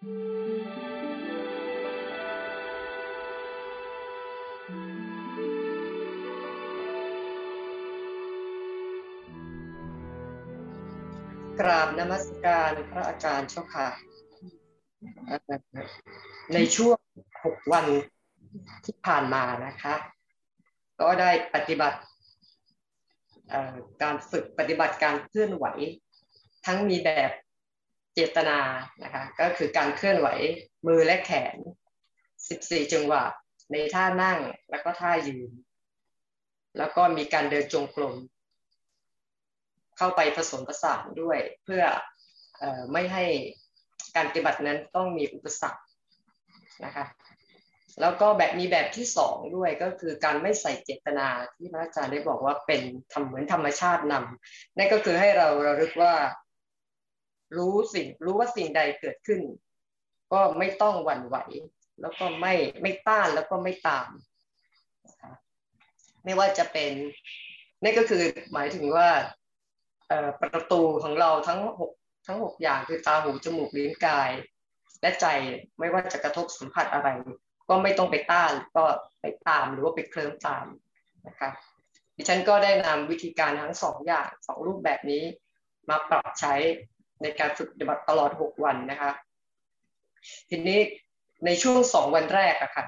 กราบนมัสการพระอาจารย์เจ้าค่ะ ในช่วงหกวันที่ผ่านมานะคะ ก็ได้ปฏิบัติการฝึกปฏิบัติการเคลื่อนไหว ทั้งมีแบบ จตนานะคะก็คือการเคลื่อนไหวมือและแขน 14 จังหวะ ในท่านั่งแล้วก็ท่ายืน แล้วก็มีการเดินจงกรมเข้าไปผสมผสานด้วย เพื่ออไม่ให้การปฏิบัตินั้นต้องมีอุปสรรคนะคะแล้วก็แบบมีแบบที่สองด้วยก็คือการไม่ใส่เจตนาที่พระอาจารย์ได้บอกว่าเป็นทำเหมือนธรรมชาตินำนั่นก็คือให้เราระลึกว่า รู้สิ่ง รู้ว่าสิ่งใดเกิดขึ้น ก็ไม่ต้องหวั่นไหว แล้วก็ไม่ไม่ต้านแล้วก็ไม่ตามนะคะไม่ว่าจะเป็นนั่ก็คือหมายถึงว่าประตูของเราทั้งหกทั้งหกอย่างคือตาหูจมูกลิ้นกาย และใจไม่ว่าจะกระทบสัมผัสอะไร ก็ไม่ต้องไปต้านก็ไปตามหรือว่าไปเคลิ้มตามนะคะดิฉันก็ได้นำวิธีการทั้งสองอย่างสองรูปแบบนี้มาปรับใช้ ในการฝึกปฏิบัติตลอด 6 วันนะคะ ทีนี้ในช่วงสองวันแรกอะค่ะ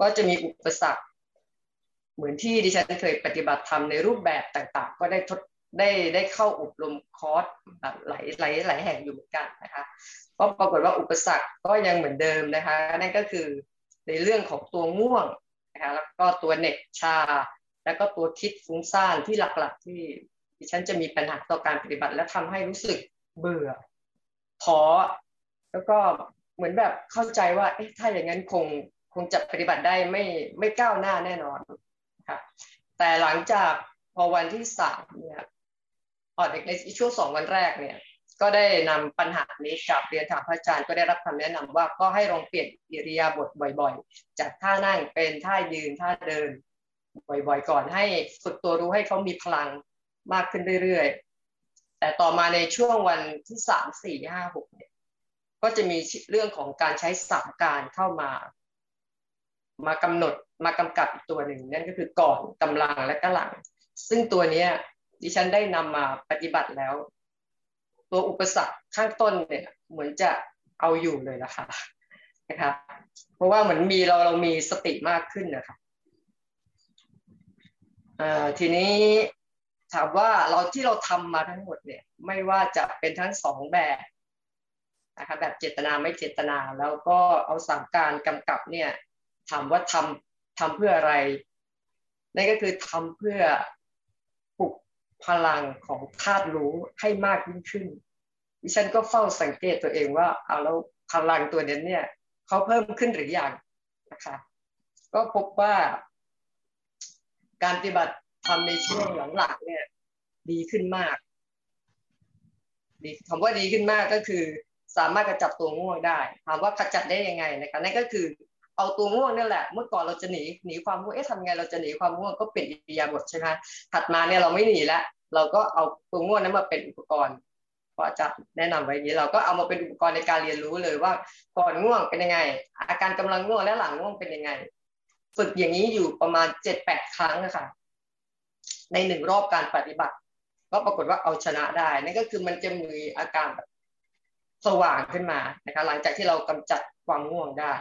ก็จะมีอุปสรรค เหมือนที่ดิฉันเคยปฏิบัติทำในรูปแบบต่างๆ ก็ได้ทดได้ได้เข้าอบรมคอร์สหลายหลายหลายแห่งอยู่เหมือนกันนะคะก็ปรากฏว่าอุปสรรคก็ยังเหมือนเดิมนะคะนั่นก็คือในเรื่องของตัวง่วงนะคะแล้วก็ตัวเน็ตชา แล้วก็ตัวคิดฟุ้งซ่านที่หลักๆ ที่ดิฉันจะมีปัญหาต่อการปฏิบัติ และทำให้รู้สึก เบื่อท้อแล้วก็เหมือนแบบเข้าใจว่าเอ๊ะถ้าอย่างนั้นคงคงจะปฏิบัติได้ไม่ไม่ก้าวหน้าแน่นอนค่ะแต่หลังจากพอวันที่สามเนี่ยออดในช่วงสองวันแรกเนี่ยก็ได้นำปัญหานี้กลับเรียนถามพระอาจารย์ก็ได้รับคำแนะนำว่าก็ให้ลองเปลี่ยนอิริยาบถบ่อยๆ จากท่านั่งเป็นท่ายืนท่าเดิน บ่อยๆ ก่อนให้ฝึกตัวรู้ให้เขามีพลังมากขึ้นเรื่อยๆ แต่ต่อมาในช่วงวันที่สามสี่ห้าหกเนี่ยก็จะมีเรื่องของการใช้สามการเข้ามา มากำหนดมากำกับอีกตัวหนึ่งนั่นก็คือก่อนกำลังและก็หลัง ซึ่งตัวเนี้ยดิฉันได้นำมาปฏิบัติแล้ว ตัวอุปสรรคข้างต้นเนี่ยเหมือนจะเอาอยู่เลยนะคะนะคะเพราะว่าเหมือนมีเราเรามีสติมากขึ้นนะคะทีนี้ ถามว่าเราที่เราทำมาทั้งหมดเนี่ย ไม่ว่าจะเป็นทั้งสองแบบนะคะแบบเจตนาไม่เจตนา แล้วก็เอาสามการกำกับเนี่ยถามว่าทำทำเพื่ออะไรนั่นก็คือทำเพื่อปลุกพลังของธาตุรู้ให้มากยิ่งขึ้นดิฉันก็เฝ้าสังเกตตัวเองว่าเอาแล้วพลังตัวนี้เนี่ยเขาเพิ่มขึ้นหรือยังนะคะ ก็พบว่าการปฏิบัติ ทำในช่วงหลังๆเนี่ย ดีขึ้นมากดีคำว่าดีขึ้นมากก็คือ สามารถกระจับตัวง่วงได้ถามว่าขจัดได้ยังไงนะคะนั่นก็คือเอาตัวง่วงนั่นแหละ เมื่อก่อนเราจะหนีหนีความง่วงเอ๊ะทำไงเราจะหนีความง่วงก็เปลี่ยนอิริยาบถใช่ไหมถัดมาเนี่ยเราไม่หนีแล้วเราก็เอาตัวง่วงนั้นมาเป็นอุปกรณ์พราะจะแนะนำไว้นี้เราก็เอามาเป็นอุปกรณ์ในการเรียนรู้เลยว่าก่อนง่วงเป็นยังไง อาการกำลังง่วงและหลังง่วงเป็นยังไง ฝึกอย่างนี้อยู่ประมาณเจ็ดแปดครั้งนะคะ ในหนึ่งรอบการปฏิบัติ ก็ปรากฏว่าเอาชนะได้นั่นก็คือมันจะมีอาการแบบสว่างขึ้นมานะคะหลังจากที่เรากำจัดความง่วงได้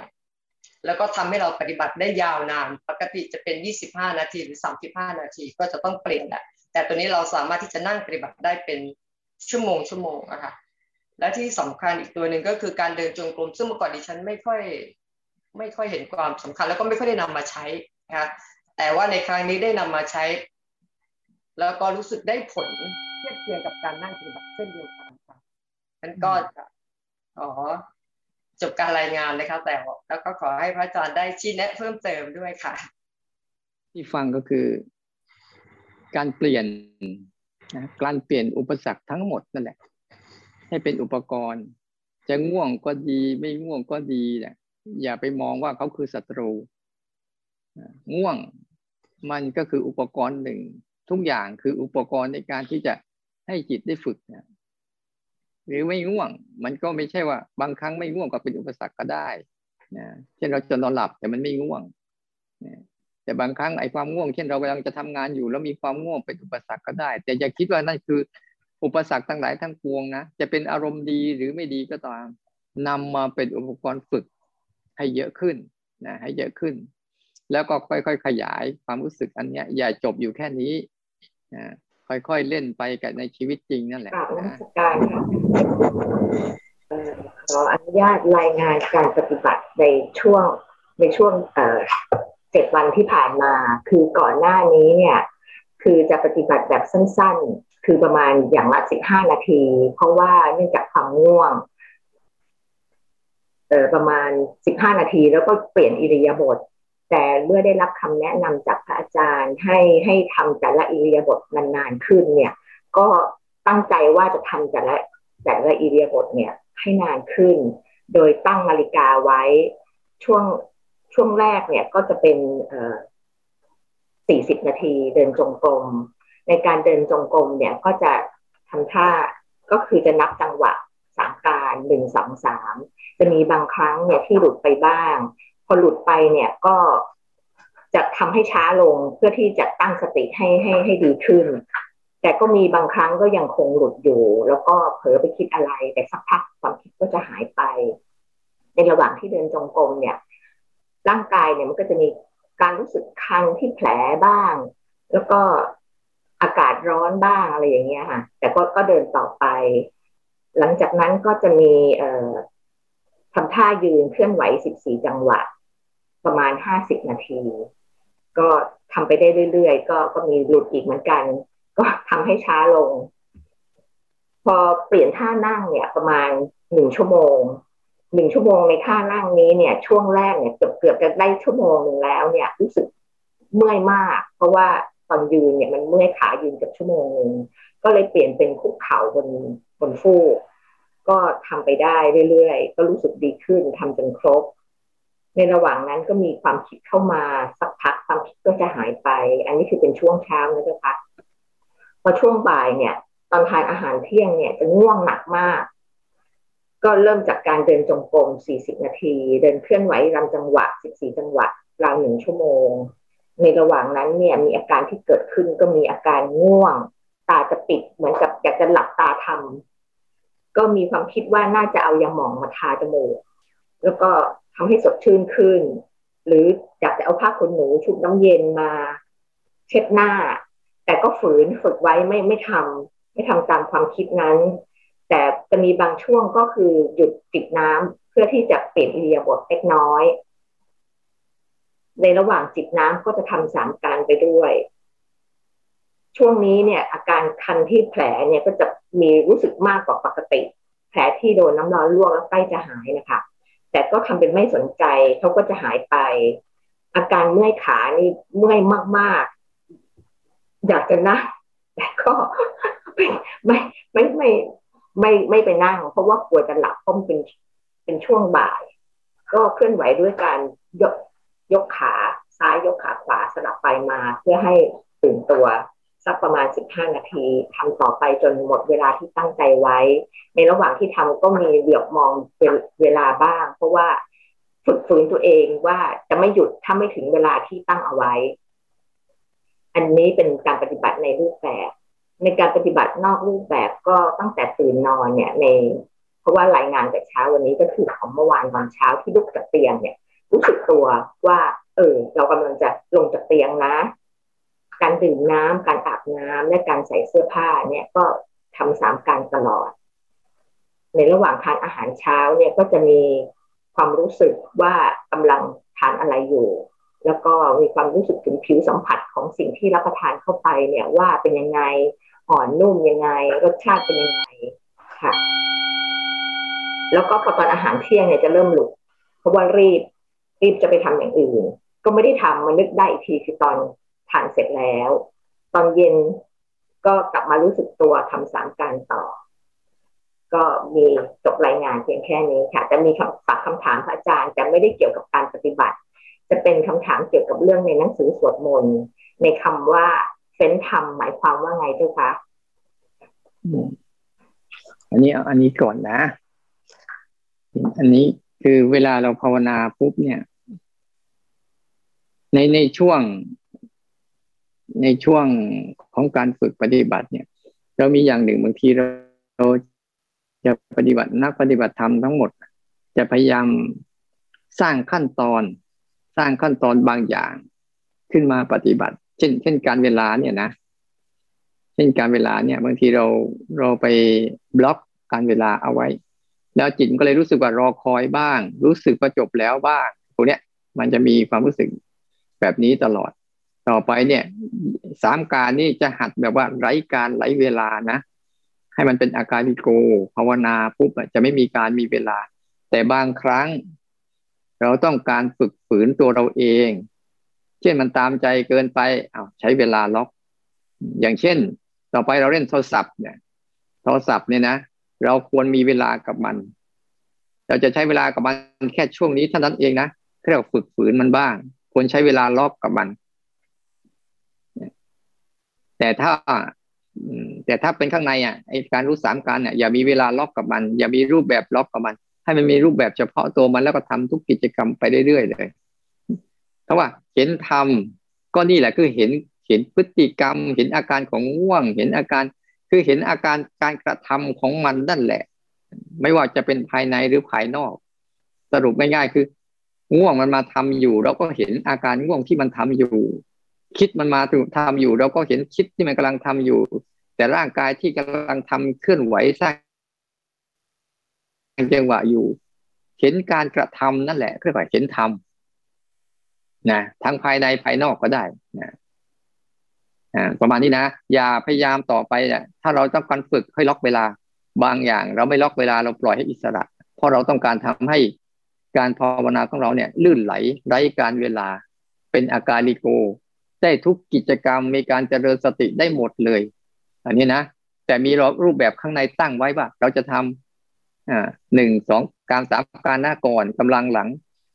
แล้วก็ทำให้เราปฏิบัติได้ยาวนาน ปกติจะเป็น 25 นาทีหรือ 35 นาที ก็จะต้องเปลี่ยนแหละแต่ตัวนี้เราสามารถที่จะนั่งปฏิบัติได้เป็นชั่วโมงชั่วโมงอะคะและที่สำคัญอีกตัวหนึ่งก็คือการเดินจงกรมซึ่งเมื่อก่อนดิฉันไม่ค่อยไม่ค่อยเห็นความสำคัญ แล้วก็ไม่ค่อยได้นำมาใช้นะคะแต่ว่าในครั้งนี้ได้นำมาใช้ แล้วก็รู้สึกได้ผลเทียบเทียงกับการนั่งปฏิบัติเช่นเดียวกันค่ะนั้นก็ขอจบการรายงานนะครับแต่แล้วก็ขอให้พระอาจารย์ได้ชี้แนะเพิ่มเติมด้วยค่ะ ที่ฟังก็คือ การเปลี่ยนนะการเปลี่ยนอุปสรรคทั้งหมดนั่นแหละ ให้เป็นอุปกรณ์ จะง่วงก็ดีไม่ง่วงก็ดีเนี่ยอย่าไปมองว่าเขาคือศัตรูง่วงมันก็คืออุปกรณ์หนึ่ง ทุกอย่างคืออุปกรณ์ในการที่จะให้จิตได้ฝึกหรือไม่ง่วง มันก็ไม่ใช่ว่า บางครั้งไม่ง่วงก็เป็นอุปสรรคก็ได้นะเช่นเราจะนอนหลับแต่มันไม่ง่วงนะแต่บางครั้งไอ้ความง่วงเช่นเรากำลังจะทำงานอยู่ แล้วมีความง่วงเป็นอุปสรรคก็ได้ แต่อย่าคิดว่านั่นคือ อุปสรรคทั้งหลายทั้งปวงนะจะเป็นอารมณ์ดีหรือไม่ดีก็ตามนำมาเป็นอุปกรณ์ฝึกให้เยอะขึ้นนะให้เยอะขึ้น แล้วก็ค่อยๆขยายความรู้สึกอันนี้อย่าจบอยู่แค่นี้ นะค่อยๆเล่นไปกับในชีวิตจริงนั่นแหละนะการค่ะขออนุญาตรายงานการปฏิบัติในช่วงในช่วงเจ็ดวันที่ผ่านมา คือก่อนหน้านี้เนี่ย คือจะปฏิบัติแบบสั้น ๆ คือประมาณอย่างละสิบห้านาที เพราะว่าเนื่องจากความง่วงเออประมาณสิบห้านาทีแล้วก็เปลี่ยนอิริยาบถ แต่เมื่อได้รับคำแนะนำจากพระอาจารย์ ให้ให้ทำแต่ละอิริยาบถนานๆขึ้นเนี่ย ก็ตั้งใจว่าจะทำแต่ละแต่ละอิริยาบถเนี่ยให้นานขึ้น โดยตั้งนาฬิกาไว้ช่วงช่วงแรกเนี่ยก็จะเป็นเอ่อสี่สิบนาทีเดินจงกรม ในการเดินจงกรมเนี่ยก็จะทำท่าก็คือจะนับจังหวะสามการหนึ่งสองสามจะมีบางครั้งเนี่ยที่หลุดไปบ้าง อหลุดไปเนี่ยก็จะทำให้ช้าลงเพื่อที่จะตั้งสติให้ให้ให้ดีขึ้น แต่ก็มีบางครั้งก็ยังคงหลุดอยู่ แล้วก็เผลอไปคิดอะไร แต่สักพักความคิดก็จะหายไป ในระหว่างที่เดินจงกรมเนี่ย ร่างกายเนี่ยมันก็จะมีการรู้สึกคันที่แผลบ้าง แล้วก็อากาศร้อนบ้างอะไรอย่างเงี้ยค่ะ แต่ก็ก็เดินต่อไป หลังจากนั้นก็จะมีเอ่อทำท่ายืนเคลื่อนไหว14จังหวะ ประมาณ50นาที ก็ทำไปได้เรื่อยๆ ก็ก็มีหลุดอีกเหมือนกัน ก็ทำให้ช้าลง พอเปลี่ยนท่านั่งเนี่ย ประมาณหนึ่งชั่วโมงหนึ่งชั่วโมงในท่านั่งนี้เนี่ย ช่วงแรกเนี่ยเกือบเกือบจะได้ชั่วโมงหนึ่งแล้วเนี่ย รู้สึกเมื่อยมาก เพราะว่าตอนยืนเนี่ยมันเมื่อยขายืนเกือบชั่วโมงหนึ่งก็เลยเปลี่ยนเป็นคุกเข่าบนบนฟูกก็ทำไปได้เรื่อยๆ ก็รู้สึกดีขึ้นทำจนครบ ในระหว่างนั้นก็มีความคิดเข้ามาสักพักความคิดก็จะหายไป อันนี้คือเป็นช่วงเช้านะเจ้าคะพอช่วงบ่ายเนี่ย ตอนทานอาหารเที่ยงเนี่ยจะง่วงหนักมาก ก็เริ่มจากการเดินจงกรม 40 นาที เดินเคลื่อนไหวรำจังหวะ 14 จังหวะราวหนึ่งชั่วโมง ในระหว่างนั้นเนี่ยมีอาการที่เกิดขึ้นก็มีอาการง่วง ตาจะปิดเหมือนกับอยากจะหลับตาทำก็มีความคิดว่าน่าจะเอายาหมองมาทาจมูก แล้วก็ทำให้สดชื่นขึ้น หรืออยากจะเอาผ้าขนหนูชุบน้ำเย็นมา เช็ดหน้า แต่ก็ฝืนฝึกไว้ไม่ไม่ทำไม่ทำตามความคิดนั้น แต่จะมีบางช่วงก็คือหยุดจิบน้ำเพื่อที่จะเปลี่ยนอิริยบถเล็กน้อย ในระหว่างจิบน้ำก็จะทำสามการไปด้วย ช่วงนี้เนี่ย อาการคันที่แผลเนี่ยก็จะมีรู้สึกมากกว่าปกติ แผลที่โดนน้ำร้อนลวกแล้วใกล้จะหายนะคะ แต่ก็ทำเป็นไม่สนใจเขาก็จะหายไป อาการเมื่อยขานี่เมื่อยมากๆ อยากจะนั่งแต่ก็ไม่ไม่ไม่ไม่ไม่ไม่ไปนั่ง เพราะว่ากลัวจะหลับเพราะมันเป็นเป็นช่วงบ่าย ก็เคลื่อนไหวด้วยการยกยกขาซ้ายยกขาขวาสลับไปมาเพื่อให้ตื่นตัว สักประมาณ 15 นาทีทำต่อไปจนหมดเวลาที่ตั้งใจไว้ ในระหว่างที่ทำก็มีเหลือบมองเวลาบ้าง เพราะว่าฝึกฝืนตัวเองว่าจะไม่หยุดถ้าไม่ถึงเวลาที่ตั้งเอาไว้ อันนี้เป็นการปฏิบัติในรูปแบบ ในการปฏิบัตินอกรูปแบบก็ตั้งแต่ตื่นนอนเนี่ยใน เพราะว่ารายงานแต่เช้าวันนี้ก็คือของเมื่อวานตอนเช้าที่ลุกจากเตียงเนี่ย รู้สึกตัวว่า เออ เรากำลังจะลงจากเตียงนะ การดื่มน้ำการอาบน้ำและการใส่เสื้อผ้าเนี่ยก็ทำสามการตลอด ในระหว่างทานอาหารเช้าเนี่ยก็จะมีความรู้สึกว่ากำลังทานอะไรอยู่ แล้วก็มีความรู้สึกถึงผิวสัมผัสของสิ่งที่รับประทานเข้าไปเนี่ยว่าเป็นยังไงอ่อนนุ่มยังไง รสชาติเป็นยังไงค่ะ แล้วก็พอตอนอาหารเที่ยงเนี่ยจะเริ่มหลุดเพราะว่ารีบรีบจะไปทำอย่างอื่น ก็ไม่ได้ทำมันนึกได้อีกทีคือตอน ทานเสร็จแล้ว ตอนเย็นก็กลับมารู้สึกตัวทำสามการต่อ ก็มีจบรายงานเพียงแค่นี้ค่ะ จะมีคำฝากคำถามพระอาจารย์จะไม่ได้เกี่ยวกับการปฏิบัติ จะเป็นคำถามเกี่ยวกับเรื่องในหนังสือสวดมนต์ในคำว่าเฟ้นธรรมหมายความว่าไงเจ้าคะอันนี้อันนี้ก่อนนะ อันนี้คือเวลาเราภาวนาปุ๊บเนี่ย ในในช่วง ในช่วงของการฝึกปฏิบัติเนี่ย เรามีอย่างหนึ่งบางทีเราเราจะปฏิบัตินักปฏิบัติธรรมทั้งหมด จะพยายามสร้างขั้นตอน สร้างขั้นตอนบางอย่างขึ้นมาปฏิบัติ เช่น เช่นการเวลาเนี่ยนะเช่นการเวลาเนี่ย บางทีเราเราไปบล็อกการเวลาเอาไว้ แล้วจิตก็เลยรู้สึกว่ารอคอยบ้าง รู้สึกประจบแล้วบ้างพวกเนี้ยมันจะมีความรู้สึกแบบนี้ตลอด ต่อไปเนี่ยสามการนี่จะหัดแบบว่าไร้การไร้เวลานะ ให้มันเป็นอาการิโกภาวนาปุ๊บจะไม่มีการมีเวลา แต่บางครั้ง เราต้องการฝึกฝืนตัวเราเอง เช่นมันตามใจเกินไปเอาใช้เวลาล็อก อย่างเช่น ต่อไปเราเล่นโทรศัพท์เนี่ยโทรศัพท์เนี่ยนะเราควรมีเวลากับมัน เราจะใช้เวลากับมันแค่ช่วงนี้เท่านั้นเองนะเรียกว่าฝึกฝืนมันบ้าง ควรใช้เวลาล็อกกับมัน แต่ถ้าแต่ถ้าเป็นข้างในอะไอการรู้สามการเนี่ยอย่ามีเวลาล็อกกับมัน อย่ามีรูปแบบล็อกกับมัน ให้มันมีรูปแบบเฉพาะตัวมันแล้วก็ทำทุกกิจกรรมไปเรื่อยๆเลยเพราะว่าเห็นทำก็นี่แหละคือเห็นเห็นพฤติกรรม เห็นอาการของง่วง เห็นอาการคือเห็นอาการการกระทำของมันนั่นแหละ ไม่ว่าจะเป็นภายในหรือภายนอก สรุปง่ายๆคือ ง่วงมันมาทำอยู่ เราก็เห็นอาการง่วงที่มันทำอยู่ คิดมันมาทำอยู่ เราก็เห็นคิดที่มันกำลังทำอยู่ แต่ร่างกายที่กำลังทำเคลื่อนไหวสร้างจังหวะอยู่ เห็นการกระทำนั่นแหละเรียกว่าเห็นธรรมนะทั้งภายในภายนอกก็ได้นะประมาณนี้นะอย่าพยายามต่อไปเนี่ยถ้าเราต้องการฝึกให้ล็อกเวลา บางอย่าง เราไม่ล็อกเวลาเราปล่อยให้อิสระ เพราะเราต้องการทำให้การภาวนาของเราเนี่ย ลื่นไหลไร้การเวลา เป็นอาการลิโก ได้ทุกกิจกรรมมีการเจริญสติได้หมดเลย อันนี้นะแต่มีรูปแบบข้างในตั้งไว้ว่า เราจะทำอ่าหนึ่งสองการสามการหน้าก่อนกำลังหลัง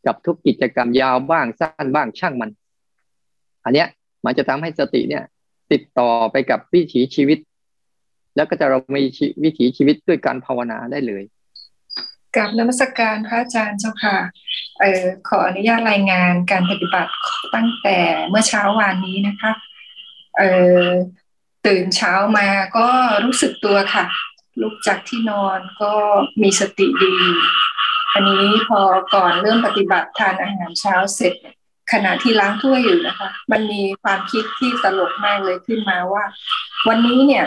กับทุกกิจกรรมยาวบ้างสั้นบ้างช่างมัน อันเนี้ยมันจะทำให้สติเนี่ย ติดต่อไปกับวิถีชีวิต แล้วก็จะเรามีวิถีชีวิตด้วยการภาวนาได้เลย กับนมัสกการพระอาจารย์เจ้าค่ะเออขออนุญาตรายงานการปฏิบัติตั้งแต่เมื่อเช้าวานนี้นะคะเออตื่นเช้ามาก็รู้สึกตัวค่ะ ลุกจากที่นอนก็มีสติดี อันนี้พอก่อนเริ่มปฏิบัติทานอาหารเช้าเสร็จ ขณะที่ล้างถ้วยอยู่นะคะ มันมีความคิดที่ตลกมากเลยขึ้นมาว่า วันนี้เนี่ย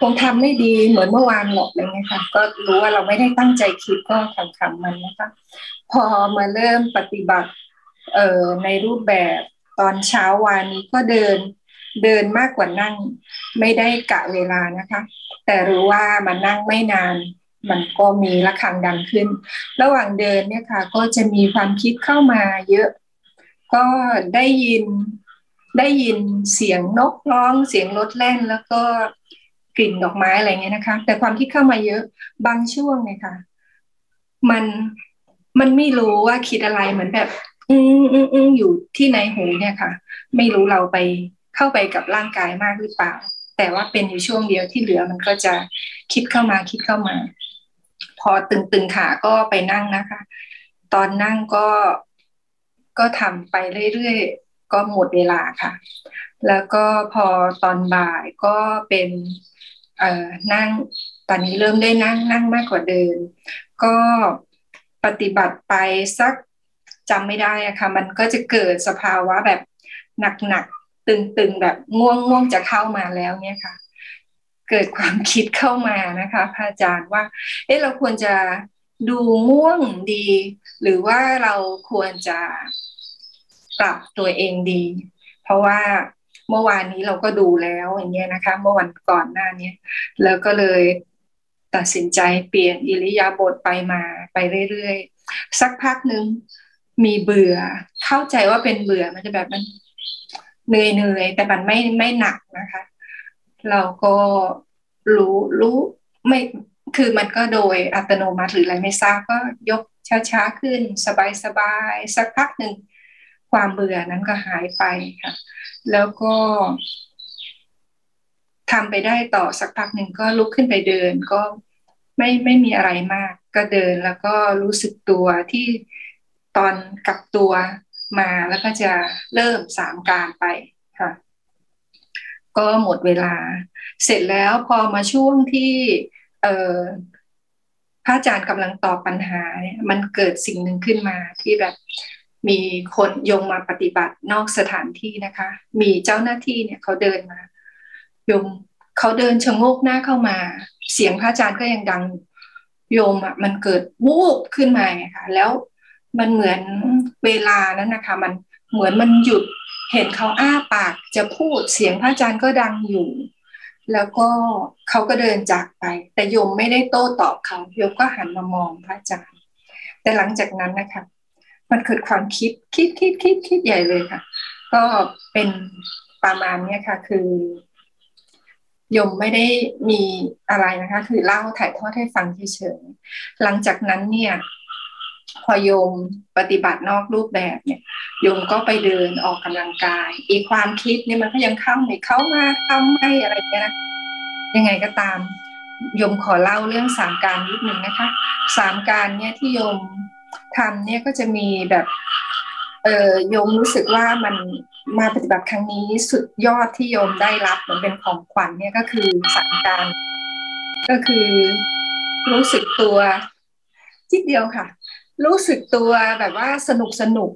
คงทำไม่ดีเหมือนเมื่อวานหรอกอะไรเงี้ยค่ะ ก็รู้ว่าเราไม่ได้ตั้งใจคิดก็ทำคำมันนะคะ พอมาเริ่มปฏิบัติเอ่อในรูปแบบตอนเช้าวานนี้ก็เดินเดินมากกว่านั่ง ไม่ได้กะเวลานะคะ แต่รู้ว่ามันนั่งไม่นาน มันก็มีระฆังดังขึ้น ระหว่างเดินเนี่ยค่ะ ก็จะมีความคิดเข้ามาเยอะ ก็ได้ยินได้ยินเสียงนกร้องเสียงรถแล่นแล้วก็ กลิ่นดอกไม้อะไรเงี้ยนะคะ แต่ความที่เข้ามาเยอะบางช่วงเนี่ยค่ะ มันมันไม่รู้ว่าคิดอะไรเหมือนแบบ อืมอืมอืมอยู่ที่ในหูเนี่ยค่ะ ไม่รู้เราไปเข้าไปกับร่างกายมากหรือเปล่า แต่ว่าเป็นอยู่ช่วงเดียวที่เหลือมันก็จะคิดเข้ามาคิดเข้ามา พอตึงๆขาก็ไปนั่งนะคะ ตอนนั่งก็ก็ทำไปเรื่อยๆก็หมดเวลาค่ะ แล้วก็พอตอนบ่ายก็เป็น นั่งตอนนี้เริ่มได้นั่งนั่งมากกว่าเดิมก็ปฏิบัติไปสักจำไม่ได้อะค่ะมันก็จะเกิดสภาวะแบบหนักๆตึงๆแบบง่วงง่วงจะเข้ามาแล้วเนี่ยค่ะ เกิดความคิดเข้ามานะคะพระอาจารย์ว่า เอ๊ะเราควรจะดูง่วงดี หรือว่าเราควรจะปรับตัวเองดี เพราะว่า เมื่อวานนี้เราก็ดูแล้วอย่างเงี้ยนะคะ เมื่อวันก่อนหน้านี้แล้วก็เลยตัดสินใจเปลี่ยนอิริยาบถไปมาไปเรื่อยๆ สักพักหนึ่งมีเบื่อ เข้าใจว่าเป็นเบื่อมันจะแบบมันเหนื่อยเหนื่อยแต่มันไม่ไม่หนักนะคะ เราก็รู้รู้ไม่คือมันก็โดยอัตโนมัติหรืออะไรไม่ทราบก็ยกช้าๆขึ้น สบายๆสักพักหนึ่ง ความเบื่อนั้นก็หายไปค่ะ แล้วก็ทำไปได้ต่อสักพักหนึ่งก็ลุกขึ้นไปเดินก็ไม่ไม่มีอะไรมาก ก็เดินแล้วก็รู้สึกตัวที่ตอนกลับตัวมาแล้วก็จะเริ่มสามการไปค่ะ ก็หมดเวลา เสร็จแล้วพอมาช่วงที่เอพระอาจารย์กำลังตอบปัญหาเนี่ยมันเกิดสิ่งหนึ่งขึ้นมาที่แบบ มีคนยงมาปฏิบัตินอกสถานที่นะคะ มีเจ้าหน้าที่เนี่ยเขาเดินมายมเขาเดินชะโงกหน้าเข้ามา เสียงพระอาจารย์ก็ยังดังโยมอะมันเกิดวูบขึ้นมาค่ะ แล้วมันเหมือนเวลานั้นนะคะ มันเหมือนมันหยุดเห็นเขาอ้าปากจะพูดเสียงพระอาจารย์ก็ดังอยู่ แล้วก็เขาก็เดินจากไป แต่โยมไม่ได้โต้ตอบเขาโยมก็หันมามองพระอาจารย์ แต่หลังจากนั้นนะคะ มันเกิดความคิดคิดคิดคิดคิดใหญ่เลยค่ะ ก็เป็นประมาณเนี้ยค่ะ คือยมไม่ได้มีอะไรนะคะ คือเล่าถ่ายทอดให้ฟังเฉยๆหลังจากนั้นเนี่ยพอโยมปฏิบัตินอกรูปแบบเนี่ยโยมก็ไปเดินออกกำลังกาย อีความคิดเนี่ยมันก็ยังเข้าไม่เข้ามาเข้าไม่อะไรเงี้ยนะยังไงก็ตามโยมขอเล่าเรื่องสามการนิดหนึ่งนะคะ สามการเนี่ยที่โยม ทำเนี่ยก็จะมีแบบเออโยมรู้สึกว่ามันมาปฏิบัติครั้งนี้สุดยอดที่โยมได้รับเหมือนเป็นของขวัญเนี่ยก็คือสังการ ก็คือรู้สึกตัวจิดเดียวค่ะ รู้สึกตัวแบบว่าสนุกสนุก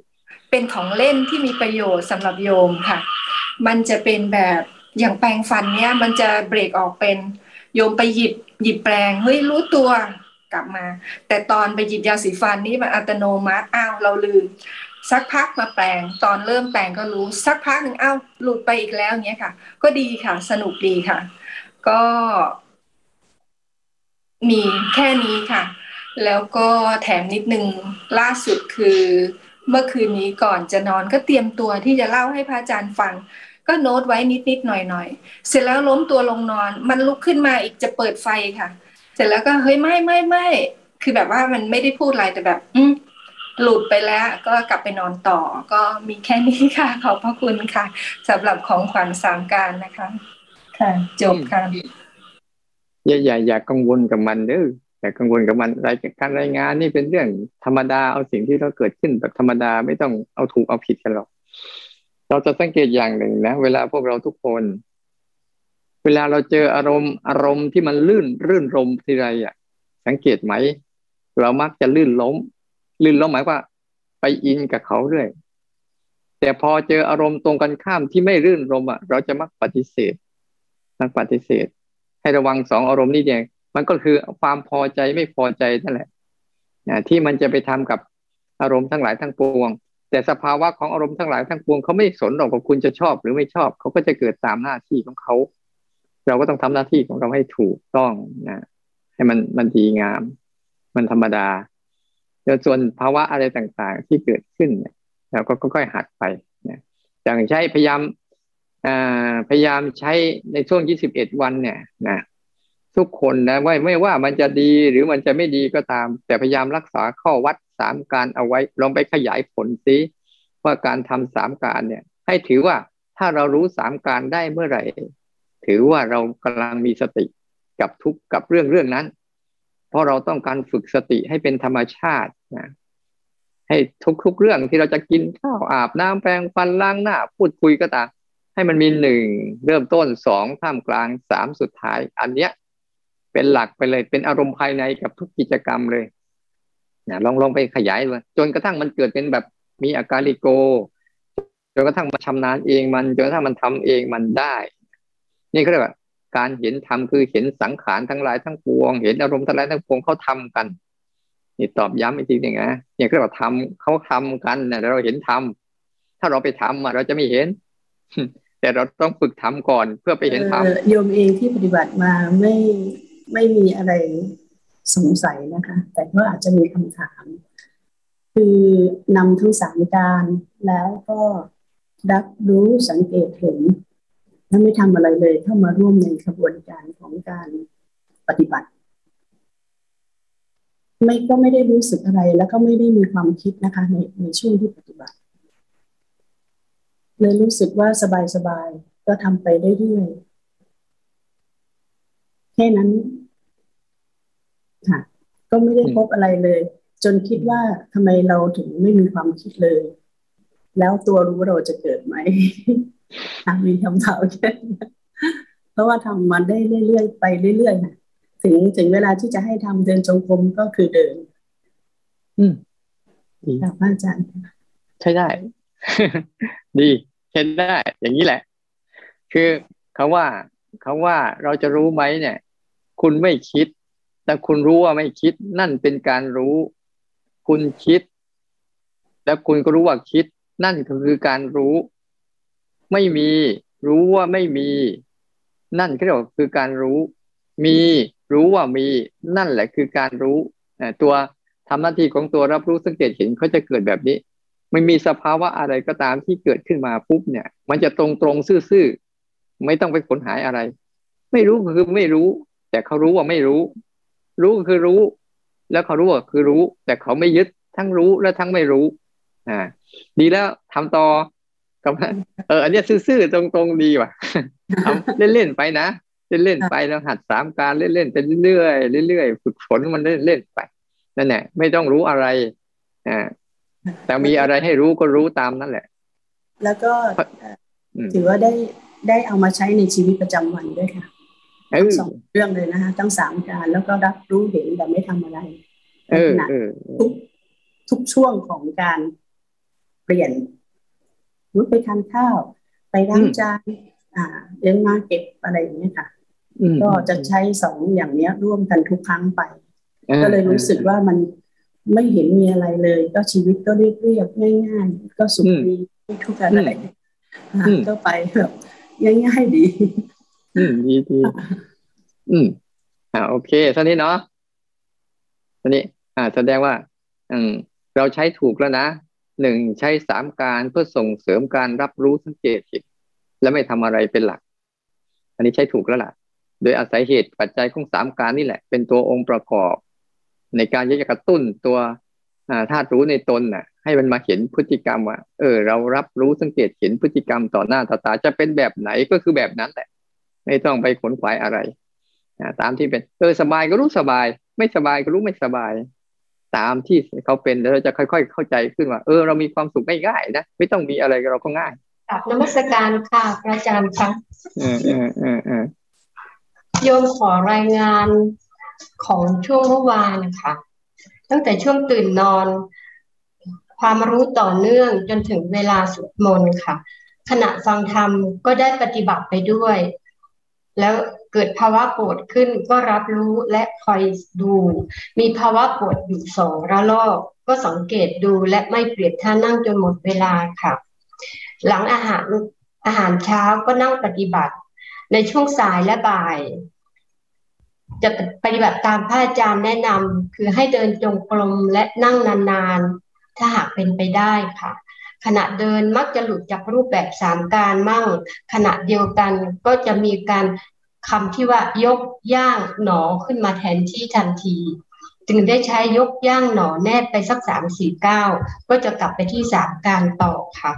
เป็นของเล่นที่มีประโยชน์สำหรับโยมค่ะ มันจะเป็นแบบอย่างแปรงฟันเนี่ยมันจะเบรกออกเป็นโยมไปหยิบหยิบแปรงเฮ้ยรู้ตัว กลับมา แต่ตอนไปหยิบยาสีฟันนี่มันอัตโนมัติอ้าวเราลืม สักพักมาแปลง ตอนเริ่มแปลงก็รู้ สักพักหนึ่งอ้าวหลุดไปอีกแล้วเนี้ยค่ะ ก็ดีค่ะ สนุกดีค่ะ ก็ มีแค่นี้ค่ะ แล้วก็แถมนิดนึงล่าสุดคือเมื่อคืนนี้ก่อนจะนอนก็เตรียมตัวที่จะเล่าให้พระอาจารย์ฟัง ก็โน้ตไว้นิดนิดหน่อยหน่อยเสร็จแล้วล้มตัวลงนอน มันลุกขึ้นมาอีกจะเปิดไฟค่ะ เสร็จแล้วก็เฮ้ยไม่ไม่ไม่คือแบบว่ามันไม่ได้พูดอะไรแต่แบบ อืหลุดไปแล้วก็กลับไปนอนต่อ ก็มีแค่นี้ค่ะ ขอบพระคุณค่ะสำหรับของขวัญสามการนะคะ ค่ะ จบค่ะอย่าอย่าอย่ากังวลกับมันเด้อแต่กังวลกับมันรายการรายงานนี่เป็นเรื่องธรรมดาเอาสิ่งที่เราเกิดขึ้นแบบธรรมดาไม่ต้องเอาถูกเอาผิดกันหรอก เราจะสังเกตอย่างหนึ่งนะ เวลาพวกเราทุกคน เวลาเราเจออารมณ์อารมณ์ที่มันลื่นรื่นรมทีไรอะ สังเกตไหม เรามักจะลื่นล้ม ลื่นล้มหมายว่า ไปอินกับเขาเรื่อยแต่พอเจออารมณ์ตรงกันข้ามที่ไม่รื่นรมอะ เราจะมักปฏิเสธมักปฏิเสธ ให้ระวังสองอารมณ์นี้เองมันก็คือความพอใจไม่พอใจนั่นแหละที่มันจะไปทำกับอารมณ์ทั้งหลายทั้งปวง แต่สภาวะของอารมณ์ทั้งหลายทั้งปวงเขาไม่สนหรอกว่าคุณจะชอบหรือไม่ชอบ เขาก็จะเกิดตามหน้าที่ของเขา เราก็ต้องทำหน้าที่ของเราให้ถูกต้องนะให้มันมันดีงาม มันธรรมดาแล้วส่วนภาวะอะไรต่างๆที่เกิดขึ้นเนี่ยเราก็ค่อยๆหัดไปนะอย่างใช้พยายามพยายามใช้ในช่วง 21 วันเนี่ยนะทุกคนนะไม่ไม่ว่ามันจะดีหรือมันจะไม่ดีก็ตาม แต่พยายามรักษาข้อวัดสามการเอาไว้ ลองไปขยายผลซิว่าการทำสามการเนี่ย ให้ถือว่าถ้าเรารู้สามการได้เมื่อไหร่ ถือว่าเรากำลังมีสติกับทุกกับเรื่องเรื่องนั้น เพราะเราต้องการฝึกสติให้เป็นธรรมชาตินะให้ทุกๆเรื่องที่เราจะกินข้าวอาบน้ำแปรงฟันล้างหน้า พูดคุยก็ตามให้มันมีหนึ่งเริ่มต้นสองท่ามกลางสามสุดท้าย อันเนี้ย เป็นหลักไปเลยเป็นอารมณ์ภายในกับทุกกิจกรรมเลยนะลองลองไปขยายเลยจนกระทั่งมันเกิดเป็นแบบมีอาการลิโก จนกระทั่งมันชำนาญเองมันจนกระทั่งมันทำเองมันได้ นี่เขาเรียกว่าการเห็นธรรมคือเห็นสังขารทั้งหลายทั้งปวง เห็นอารมณ์ทั้งหลายทั้งปวงเขาทากันนี่ตอบย้ำอีกทีหนึ่งนะเนี่ยก็เรียกว่าทำเขาทำกันเนี่ยเราเห็นทำถ้าเราไปทำเราจะไม่เห็น แต่เราต้องฝึกทำก่อนเพื่อไปเห็นธรรมโยมเองที่ปฏิบัติมาไม่ไม่มีอะไรสงสัยนะคะ แต่ก็อาจจะมีคำถาม คือนำทั้งสามการแล้วก็รับรู้สังเกตเห็น ถ้าไม่ทำอะไรเลยเข้ามาร่วมในกระบวนการของการปฏิบัติ ไม่ก็ไม่ได้รู้สึกอะไรแล้วก็ไม่ได้มีความคิดนะคะ ในในช่วงที่ปฏิบัติเลยรู้สึกว่าสบายๆก็ทำไปเรื่อยๆแค่นั้นค่ะ ก็ไม่ได้พบอะไรเลย จนคิดว่าทำไมเราถึงไม่มีความคิดเลย แล้วตัวรู้เราจะเกิดไหม มีคำถามแค่เพราะว่าทำมาได้เรื่อยๆไปเรื่อยๆนะถึงถึงเวลาที่จะให้ทำเดินจงกรมก็คือเดิน อืมดีครับอาจารย์ใช่ได้ ดีใช้ได้ อย่างนี้แหละ คือเขาว่าเขาว่าเราจะรู้ไหมเนี่ย คุณไม่คิด แต่คุณรู้ว่าไม่คิด นั่นเป็นการรู้ คุณคิด แล้วคุณก็รู้ว่าคิด นั่นคือการรู้ ไม่มี รู้ว่าไม่มี นั่นก็เรียกว่าคือการรู้ มีรู้ว่ามี นั่นแหละคือการรู้ตัวทำหน้าที่ของตัวรับรู้สังเกตเห็นเขาจะเกิดแบบนี้ ไม่มีสภาวะอะไรก็ตามที่เกิดขึ้นมาปุ๊บเนี่ย มันจะตรงตรงซื่อๆไม่ต้องไปขนหายอะไร ไม่รู้คือไม่รู้ แต่เขารู้ว่าไม่รู้ รู้คือรู้ แล้วเขารู้ว่าคือรู้ แต่เขาไม่ยึดทั้งรู้และทั้งไม่รู้อ่าดีแล้วทำต่อ กับเอออันนี้ซื่อๆตรงๆดีว่ะทำเล่นๆไปนะเล่นๆไปแล้วหัดสามการเล่นๆไปเรื่อยๆเรื่อยๆฝึกฝนมันเล่นๆไปนั่นแหละไม่ต้องรู้อะไรอ่าแต่มีอะไรให้รู้ก็รู้ตามนั่นแหละ แล้วก็ถือว่าได้ได้เอามาใช้ในชีวิตประจำวันด้วยค่ะทั้งสองเรื่องเลยนะคะทั้งสามการแล้วก็รับรู้เห็นแต่ไม่ทำอะไรเออทุกทุกช่วงของการเปลี่ยน รู้ไปทานข้าว ไปล้างจานอ่าเลี้ยงมาเก็บอะไรอย่างนี้ค่ะ ก็จะใช้สองอย่างเนี้ย ร่วมกันทุกครั้งไป ก็เลยรู้สึกว่ามันไม่เห็นมีอะไรเลย ก็ชีวิตก็เรียบเรียบง่ายๆ ก็สุขดีทุกอะไรก็ไปแบบง่ายๆดี อืมดีดีอืมอ่าโอเคท่านี้เนาะท่านี้ อ่า แสดงว่า อืมเราใช้ถูกแล้วนะ หนึ่งใช้สามการเพื่อส่งเสริมการรับรู้สังเกตจิตและไม่ทำอะไรเป็นหลัก อันนี้ใช้ถูกแล้วล่ะ โดยอาศัยเหตุปัจจัยของสามการนี่แหละ เป็นตัวองค์ประกอบ ในการที่จะกระตุ้นตัวธาตุรู้ในตนน่ะ ให้มันมาเห็นพฤติกรรมว่า เออ เรารับรู้สังเกตเห็นพฤติกรรมต่อหน้าต่อตาจะเป็นแบบไหนก็คือแบบนั้นแหละ ไม่ต้องไปขนขวายอะไรตามที่เป็นเออสบายก็รู้สบาย ไม่สบายก็รู้ไม่สบาย ตามที่เขาเป็นแล้วเราจะค่อย ๆ เข้าใจขึ้นว่า เออ เรามีความสุขไม่ง่ายนะไม่ต้องมีอะไรเราก็ง่ายกับนมัสการค่ะอาจารย์คะเออเออเออเออโยมขอรายงานของช่วงเมื่อวานนะคะตั้งแต่ช่วงตื่นนอน ความรู้ต่อเนื่องจนถึงเวลาสวดมนต์ค่ะ ขณะฟังธรรมก็ได้ปฏิบัติไปด้วย แล้ว เกิดภาวะปวดขึ้นก็รับรู้และคอยดู มีภาวะปวดอยู่สองระลอก ก็สังเกตดูและไม่เปลี่ยนท่านั่งจนหมดเวลาค่ะ หลังอาหารอาหารเช้าก็นั่งปฏิบัติ ในช่วงสายและบ่าย จะปฏิบัติตามพระอาจารย์แนะนำคือให้เดินจงกรมและนั่งนานๆ ถ้าหากเป็นไปได้ค่ะขณะเดินมักจะหลุดจากรูปแบบสามการมั่ง ขณะเดียวกันก็จะมีการ คำที่ว่ายกย่างหนอขึ้นมาแทนที่ทันที จึงได้ใช้ยกย่างหนอแนบไปสักสามสี่เก้าก็จะกลับไปที่สามการต่อค่ะ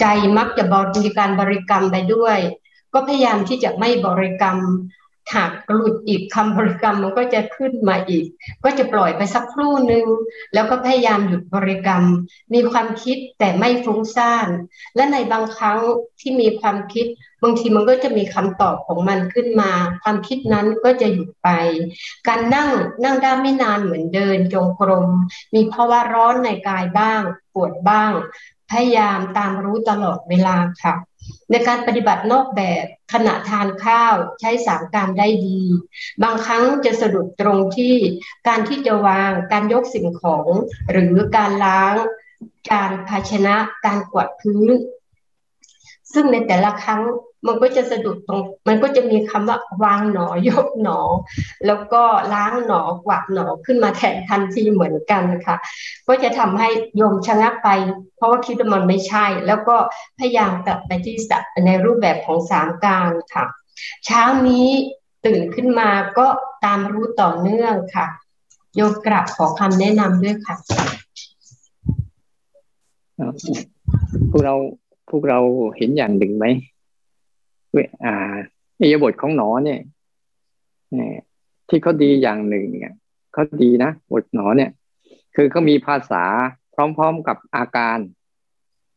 ใจมักจะบริการบริกรรมไปด้วย ก็พยายามที่จะไม่บริกรรมหากหลุดอีกคำบริกรรมมันก็จะขึ้นมาอีก ก็จะปล่อยไปสักครู่หนึ่งแล้วก็พยายามหยุดบริกรรม มีความคิดแต่ไม่ฟุ้งซ่าน และในบางครั้งที่มีความคิด บางทีมันก็จะมีคำตอบของมันขึ้นมา ความคิดนั้นก็จะหยุดไป การนั่งนั่งได้ไม่นานเหมือนเดินจงกรม มีภาวะร้อนในกายบ้าง ปวดบ้าง พยายามตามรู้ตลอดเวลาค่ะ ในการปฏิบัตินอกแบบขณะทานข้าวใช้สามการได้ดี บางครั้งจะสะดุดตรงที่การที่จะวางการยกสิ่งของ หรือการล้าง การภาชนะการกวาดพื้น ซึ่งในแต่ละครั้งมันก็จะสะดุดตรง มันก็จะมีคำว่าวางหนอยกหนอ แล้วก็ล้างหนอกวาดหนอขึ้นมาแทนทันทีเหมือนกันค่ะก็จะทำให้โยมชะงักไป เพราะว่าคิดว่ามันไม่ใช่ แล้วก็พยายามกลับไปที่ในรูปแบบของสามการค่ะ เช้านี้ตื่นขึ้นมาก็ตามรู้ต่อเนื่องค่ะ โยมกลับขอคำแนะนำด้วยค่ะพวกเรา พวกเราเห็นอย่างหนึ่งไหมอ่าอิยบทของหนอเนี่ยที่เขาดีอย่างหนึ่งเนี่ยเขาดีนะบทหนอเนี่ย คือเขามีภาษาพร้อมๆกับอาการ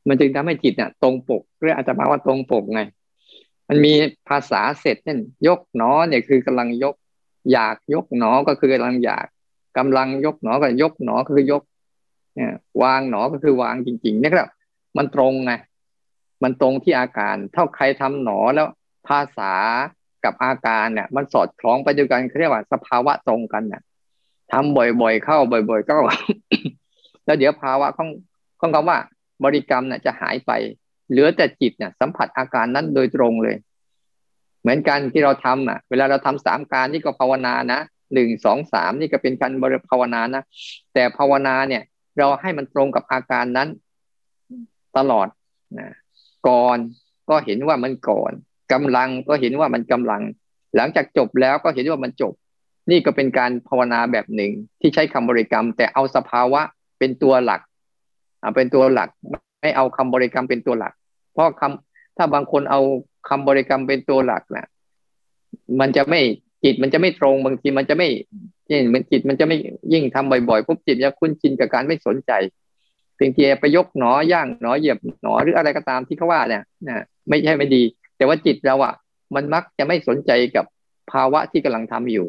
มันจึงทำให้จิตเนี่ยตรงปกเรียกอาจจะมาว่าตรงปกไง มันมีภาษาเสร็จเช่นยกหนอเนี่ยคือกำลังยก อยากยกหนอก็คือกำลังอยากกำลังยกหนอก็ยกหนอก็คือยกเนี่ยวางหนอก็คือวางจริงๆนี่ครับมันตรงไง มันตรงที่อาการเท่าใครทำหนอแล้วภาษากับอาการเนี่ย มันสอดคล้องไปด้วยกันเรียกว่าสภาวะตรงกันเนี่ยทำบ่อยๆเข้าบ่อยๆก็แล้วเดี๋ยวภาวะของของคำว่า บริกรรมเนี่ยจะหายไป เหลือแต่จิตเนี่ย สัมผัสอาการนั้นโดยตรงเลย เหมือนกันที่เราทำอะ เวลาเราทำสามการนี่ก็ภาวนานะหนึ่งสองสามนี่ก็เป็นการบริภาวนานะแต่ภาวนาเนี่ย เราให้มันตรงกับอาการนั้น ตลอดนะ ก่อนก็เห็นว่ามันก่อนกำลังก็เห็นว่ามันกำลัง หลังจากจบแล้วก็เห็นว่ามันจบ นี่ก็เป็นการภาวนาแบบหนึ่งที่ใช้คำบริกรรม แต่เอาสภาวะเป็นตัวหลักอ่าเป็นตัวหลักไม่เอาคำบริกรรมเป็นตัวหลัก เพราะคำถ้าบางคนเอาคำบริกรรมเป็นตัวหลักนะมันจะไม่จิตมันจะไม่ตรงบางทีมันจะไม่เนี่ยมันจิตมันจะไม่ยิ่งทำบ่อยๆปุ๊บจิตจะคุ้นชินกับการไม่สนใจ เพียงเพียไปยกหนอย่างหนอเหยียบหนอหรืออะไรก็ตามที่เขาว่าเนี่ยนะไม่ใช่ไม่ดี แต่ว่าจิตเราอะมันมักจะไม่สนใจกับภาวะที่กำลังทำอยู่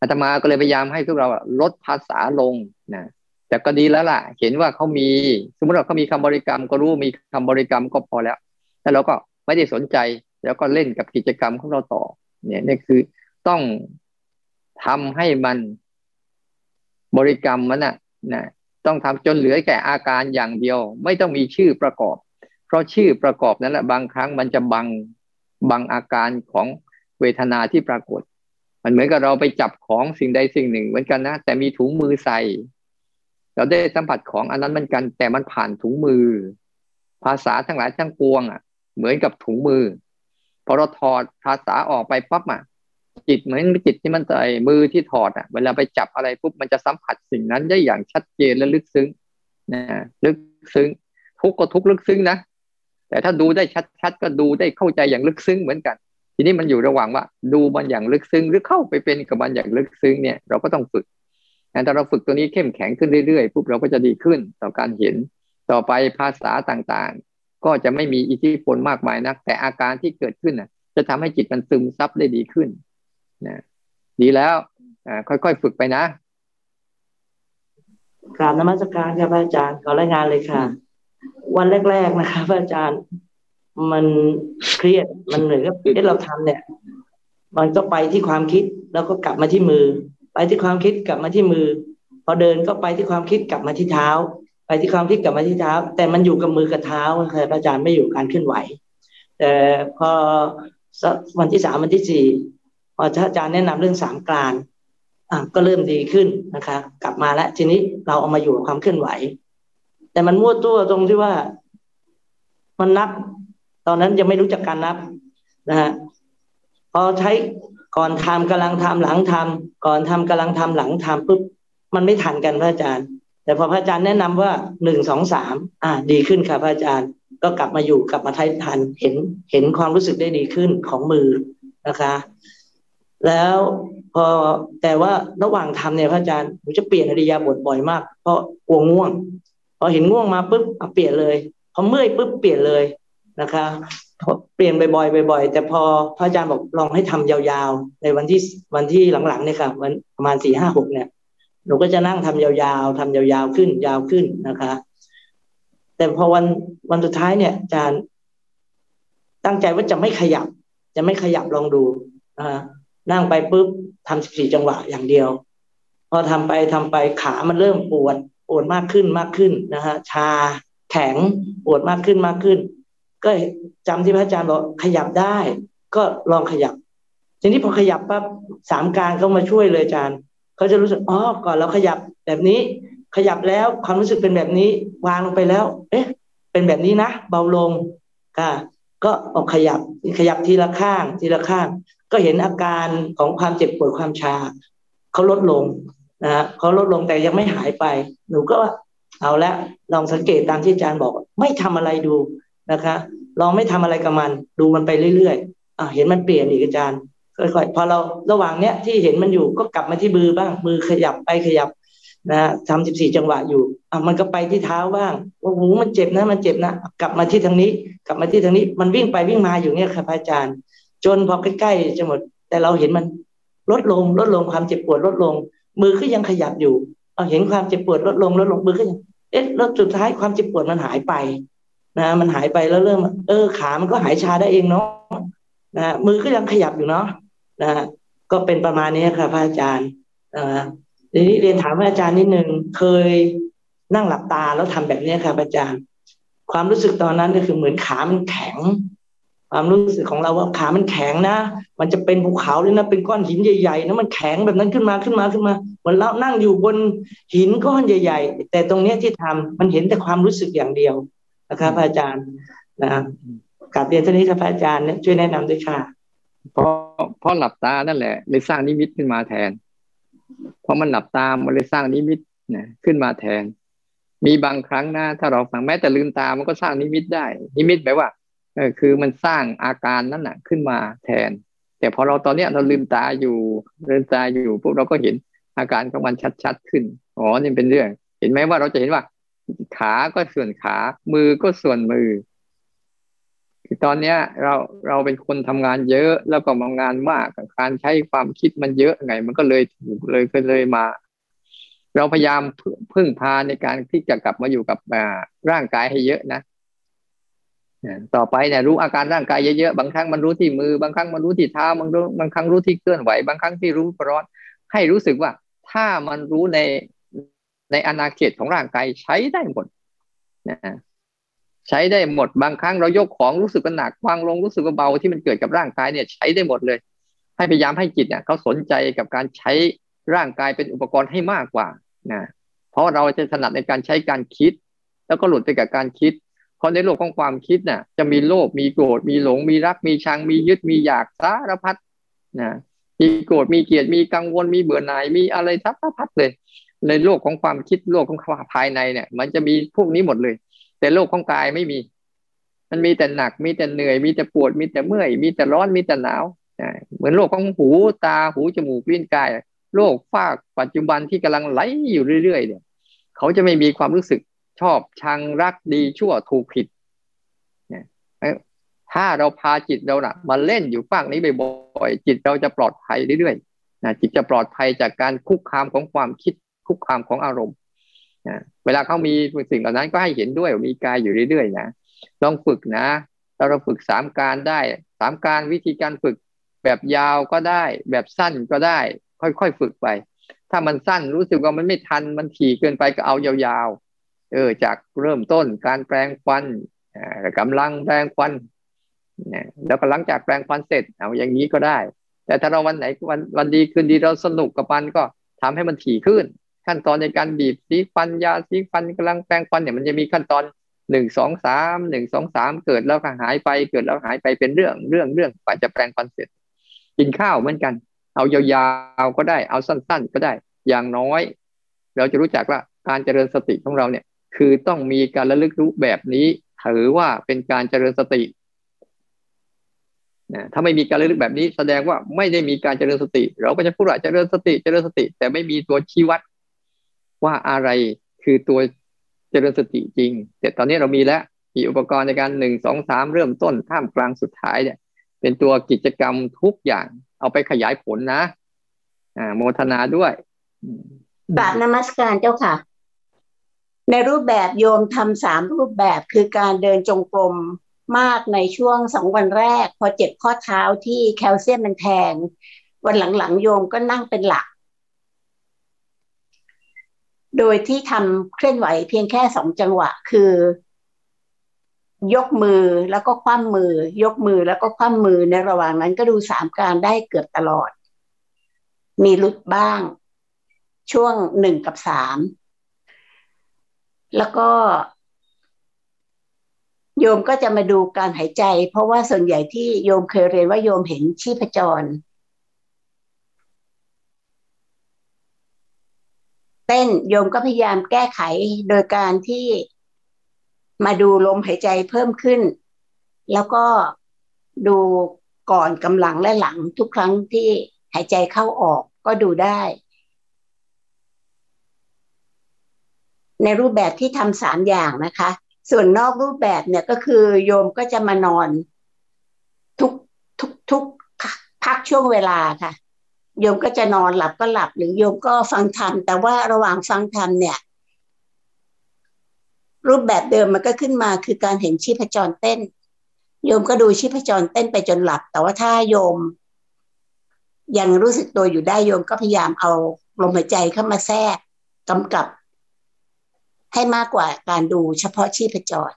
อาตมาก็เลยพยายามให้พวกเราลดภาษาลงนะแต่ก็ดีแล้วล่ะ เห็นว่าเขามี สมมติว่าเขามีคำบริกรรมก็รู้มีคำบริกรรมก็พอแล้วแล้วเราก็ไม่ได้สนใจ แล้วก็เล่นกับกิจกรรมของเราต่อ เนี่ยนี่คือต้องทำให้มันบริกรรมมันน่ะนะ ต้องทำจนเหลือแก่อาการอย่างเดียว ไม่ต้องมีชื่อประกอบ เพราะชื่อประกอบนั้นแหละบางครั้งมันจะบังบังอาการของเวทนาที่ปรากฏ มันเหมือนกับเราไปจับของสิ่งใดสิ่งหนึ่งเหมือนกันนะแต่มีถุงมือใส่ เราได้สัมผัสของอันนั้นเหมือนกัน แต่มันผ่านถุงมือ ภาษาทั้งหลายทั้งปวงอะ เหมือนกับถุงมือพอเราถอดภาษาออกไปปั๊บอะ จิตเหมือนจิตที่มันใส่มือที่ถอดอะ เวลาไปจับอะไรปุ๊บมันจะสัมผัสสิ่งนั้นได้อย่างชัดเจนและลึกซึ้งนะลึกซึ้ง ทุกก็ทุกลึกซึ้งนะแต่ถ้าดูได้ชัดๆก็ดูได้เข้าใจอย่างลึกซึ้งเหมือนกัน ทีนี้มันอยู่ระหว่างว่า ดูมันอย่างลึกซึ้งหรือเข้าไปเป็นกับมันอย่างลึกซึ้งเนี่ยเราก็ต้องฝึกแต่เราฝึกตัวนี้เข้มแข็งขึ้นเรื่อยๆปุ๊บเราก็จะดีขึ้นต่อการเห็นต่อไปภาษาต่างๆ ก็จะไม่มีอิทธิพลมากมายนัก แต่อาการที่เกิดขึ้นน่ะจะทำให้จิตมันซึมซับได้ดีขึ้น นะดีแล้วค่อยๆฝึกไปนะกราบนมัสการครับอาจารย์ขอรายงานเลยค่ะ วันแรก ๆนะครับอาจารย์ มันเครียดมันเหนื่อยกับที่เราทำเนี่ย มันก็ไปที่ความคิดแล้วก็กลับมาที่มือ ไปที่ความคิดกลับมาที่มือ พอเดินก็ไปที่ความคิดกลับมาที่เท้า ไปที่ความคิดกลับมาที่เท้า แต่มันอยู่กับมือกับเท้าครับอาจารย์ไม่อยู่การเคลื่อนไหว แต่พอวันที่สามวันที่สี่ พออาจารย์แนะนำเรื่องสามกลานอะก็เริ่มดีขึ้นนะคะ กลับมาแล้วทีนี้เราเอามาอยู่กับความเคลื่อนไหว แต่มันมั่วตัวตรงที่ว่า มันนับ ตอนนั้นยังไม่รู้จักการนับนะฮะพอใช้ก่อนทำกำลังทำหลังทำก่อนทำกำลังทำหลังทำปุ๊บมันไม่ทันกันพระอาจารย์ แต่พอพระอาจารย์แนะนำว่าหนึ่งสองสามอ่า ดีขึ้นค่ะพระอาจารย์ ก็กลับมาอยู่กลับมาทายทันเห็นเห็นความรู้สึกได้ดีขึ้นของมือนะคะ แล้วพอแต่ว่าระหว่างทำเนี่ยพระอาจารย์ผมจะเปลี่ยนอริยาบทบ่อยมาก เพราะกลัวง่วง พอเห็นง่วงมาปุ๊บเปลี่ยนเลย พอเมื่อยปุ๊บเปลี่ยนเลยนะคะเปลี่ยนบ่อยๆบ่อยๆแต่พอพระอาจารย์บอกลองให้ทำยาวๆ ในวันที่วันที่หลังๆเนี่ยค่ะวันประมาณสี่ห้าหกเนี่ยหนูก็จะนั่งทำยาวๆทำยาวๆขึ้นยาวขึ้นนะคะ แต่พอวันวันสุดท้ายเนี่ยอาจารย์ตั้งใจว่าจะไม่ขยับ จะไม่ขยับลองดูนะ นั่งไปปุ๊บทำสิบสี่จังหวะอย่างเดียว พอทำไปทำไปขามันเริ่มปวดปวดมากขึ้นมากขึ้นนะฮะชาแข็งปวดมากขึ้นมากขึ้น ก็จำที่พระอาจารย์บอกขยับได้ ก็ลองขยับ ทีนี้พอขยับปั๊บสามการเขามาช่วยเลยอาจารย์เขาจะรู้สึกอ๋อก่อนเราขยับแบบนี้ ขยับแล้วความรู้สึกเป็นแบบนี้วางลงไปแล้ว เอ๊ะ เป็นแบบนี้นะเบาลงก็ก็ออกขยับขยับทีละข้างทีละข้าง ก็เห็นอาการของความเจ็บปวดความชาเขาลดลงนะฮะเขาลดลงแต่ยังไม่หายไป หนูก็เอาละลองสังเกตตามที่อาจารย์บอก ไม่ทำอะไรดูนะคะลองไม่ทำอะไรกับมัน ดูมันไปเรื่อยๆอะเห็นมันเปลี่ยนอีกอาจารย์ค่อยๆพอเราระหว่างเนี้ยที่เห็นมันอยู่ก็กลับมาที่มือบ้างมือขยับไปขยับนะฮะทำสิบสี่จังหวะอยู่อะมันก็ไปที่เท้าบ้างโอ้โหมันเจ็บนะมันเจ็บนะ กลับมาที่ทางนี้ กลับมาที่ทางนี้มันวิ่งไปวิ่งมาอยู่เนี่ยครับอาจารย์ จนพอใกล้ๆจะหมด แต่เราเห็นมันลดลงลดลงความเจ็บปวดลดลง มือก็ยังขยับอยู่เราเห็นความเจ็บปวดลดลงลดลงมือก็ยังเอ๊ะแล้วสุดท้ายความเจ็บปวดมันหายไปนะ มันหายไปแล้วเริ่ม เออขามันก็หายชาได้เองเนาะนะมือก็ยังขยับอยู่เนาะนะก็เป็นประมาณนี้ครับพระอาจารย์นะทีนี้เรียนถามอาจารย์นิดนึงเคยนั่งหลับตาแล้วทำแบบนี้ครับอาจารย์ ความรู้สึกตอนนั้นก็คือเหมือนขามันแข็ง ความรู้สึกของเราว่าขามันแข็งนะ มันจะเป็นภูเขาเลยนะ เป็นก้อนหินใหญ่ๆนะมันแข็งแบบนั้นขึ้นมาขึ้นมาขึ้นมา เหมือนเรานั่งอยู่บนหินก้อนใหญ่ ๆ แต่ตรงเนี้ยที่ทำมันเห็นแต่ความรู้สึกอย่างเดียวนะครับอาจารย์นะกลับเรียนท่านี้ครับอาจารย์ช่วยแนะนำด้วยค่ะเพราะเพราะหลับตานั่นแหละเลยสร้างนิมิตขึ้นมาแทน เพราะมันหลับตามันเลยสร้างนิมิตนะขึ้นมาแทน มีบางครั้งนะถ้าเราฟังแม้แต่ลืมตามันก็สร้างนิมิตได้ นิมิตแปลว่า เออคือมันสร้างอาการนั้นน่ะขึ้นมาแทน แต่พอเราตอนเนี้ยเราลืมตาอยู่ลืมตาอยู่พวกเราก็เห็นอาการของมันชัดๆขึ้นอ๋อนี่เป็นเรื่อง เห็นไหมว่าเราจะเห็นว่า ขาก็ส่วนขา มือก็ส่วนมือคือตอนเนี้ยเราเราเป็นคนทำงานเยอะแล้วก็มางานมากการใช้ความคิดมันเยอะไง มันก็เลยถูกเลยก็เลยมา เราพยายามพึ่งพาในการที่จะกลับมาอยู่กับร่างกายให้เยอะนะ ต่อไปเนี่ยรู้อาการร่างกายเยอะๆ บางครั้งมันรู้ที่มือ บางครั้งมันรู้ที่เท้า บางบางครั้งรู้ที่เคลื่อนไหว บางครั้งที่รู้ร้อน ให้รู้สึกว่า ถ้ามันรู้ในในอนาเขตของร่างกายใช้ได้หมดนะใช้ได้หมด บางครั้งเรายกของรู้สึกว่าหนักวางลงรู้สึกว่าเบาที่มันเกิดกับร่างกายเนี่ยใช้ได้หมดเลย ให้พยายามให้จิตเนี่ยเขาสนใจกับการใช้ร่างกายเป็นอุปกรณ์ให้มากกว่านะเพราะเราจะถนัดในการใช้การคิด แล้วก็หลุดไปกับการคิด เพราะในโลกของความคิดน่ะ จะมีโลภมีโกรธมีหลง มีรักมีชัง มียึดมีอยากสารพัดนะมีโกรธมีเกลียดมีกังวลมีเบื่อหน่ายมีอะไรสารพัดเลย ในโลกของความคิดโลกของภายในเนี่ย มันจะมีพวกนี้หมดเลย แต่โรคของกายไม่มี มันมีแต่หนักมีแต่เหนื่อยมีแต่ปวดมีแต่เมื่อย มีแต่ร้อนมีแต่หนาวเหมือนโรคของหูตาหูจมูกลิ้นกายโรคฟากปัจจุบันที่กำลังไหลอยู่เรื่อยๆเนี่ย เขาจะไม่มีความรู้สึก ชอบชังรักดีชั่วถูกผิดเนี่ยถ้าเราพาจิตเรานะมาเล่นอยู่ฝั่งนี้บ่อยๆจิตเราจะปลอดภัยเรื่อยๆนะจิตจะปลอดภัยจากการคุกคามของความคิดคุกคามของอารมณ์เวลาเขามีสิ่งเหล่านั้นก็ให้เห็นด้วยมีกายอยู่เรื่อยๆนะลองฝึกนะเราเราฝึกสามการได้สามการวิธีการฝึกแบบยาวก็ได้ แบบสั้นก็ได้ ค่อยๆฝึกไป ถ้ามันสั้นรู้สึกว่ามันไม่ทันมันถี่เกินไปก็เอายาวๆ เออจากเริ่มต้นการแปลงฟันกำลังแปลงฟันแล้วก็หลังจากแปลงฟันเสร็จเอาอย่างนี้ก็ได้ แต่ถ้าเราวันไหนวันวันดีคืนดีเราสนุกกับมันก็ทำให้มันถี่ขึ้น ขั้นตอนในการบีบสีฟันยาสีฟันกำลังแปรงฟันเนี่ยมันจะมีขั้นตอนหนึ่งสองสามหนึ่งสองสามเกิดแล้วก็หายไปเกิดแล้วหายไปเป็นเรื่องเรื่องเรื่องกว่าจะแปรงฟันเสร็จ กินข้าวเหมือนกัน เอายาวๆก็ได้เอาสั้น ๆ ก็ได้อย่างน้อย เราจะรู้จักว่าการเจริญสติของเราเนี่ย คือต้องมีการระลึกรู้แบบนี้ถือว่าเป็นการเจริญสตินะถ้าไม่มีการระลึกแบบนี้แสดงว่าไม่ได้มีการเจริญสติ เราก็จะพูดว่าเจริญสติ เจริญสติ แต่ไม่มีตัวชี้วัด ว่าอะไรคือตัวเจริญสติจริง แต่ตอนนี้เรามีแล้วมีอุปกรณ์ในการหนึ่งสองสามเริ่มต้นท่ามกลางสุดท้ายเนี่ย เป็นตัวกิจกรรมทุกอย่าง เอาไปขยายผลนะ อ่า โมทนาด้วยบาปนมัสการเจ้าค่ะ ในรูปแบบโยมทำสามรูปแบบคือการเดินจงกรมมากในช่วงสองวันแรก พอเจ็บข้อเท้าที่แคลเซียมมันแทง วันหลังๆ โยมก็นั่งเป็นหลัก โดยที่ทำเคลื่อนไหวเพียงแค่สองจังหวะคือ ยกมือแล้วก็คว่ำมือ ยกมือแล้วก็คว่ำมือในระหว่างนั้นก็ดูสามการได้เกือบตลอด มีหลุดบ้าง ช่วงหนึ่งกับสาม แล้วก็ โยมก็จะมาดูการหายใจ เพราะว่าส่วนใหญ่ที่โยมเคยเรียนว่าโยมเห็นชีพจร เต้นโยมก็พยายามแก้ไขโดยการที่มาดูลมหายใจเพิ่มขึ้น แล้วก็ดูก่อนกำลังและหลังทุกครั้งที่หายใจเข้าออกก็ดูได้ ในรูปแบบที่ทำสามอย่างนะคะ ส่วนนอกรูปแบบเนี่ยก็คือโยมก็จะมานอนทุกทุกทุกพักช่วงเวลาค่ะ โยมก็จะนอนหลับก็หลับหรือโยมก็ฟังธรรม แต่ว่าระหว่างฟังธรรมเนี่ย รูปแบบเดิมมันก็ขึ้นมาคือการเห็นชีพจรเต้น โยมก็ดูชีพจรเต้นไปจนหลับ แต่ว่าถ้าโยม ยังรู้สึกตัวอยู่ได้โยมก็พยายามเอาลมหายใจเข้ามาแทรกกำกับ ให้มากกว่าการดูเฉพาะชีพจร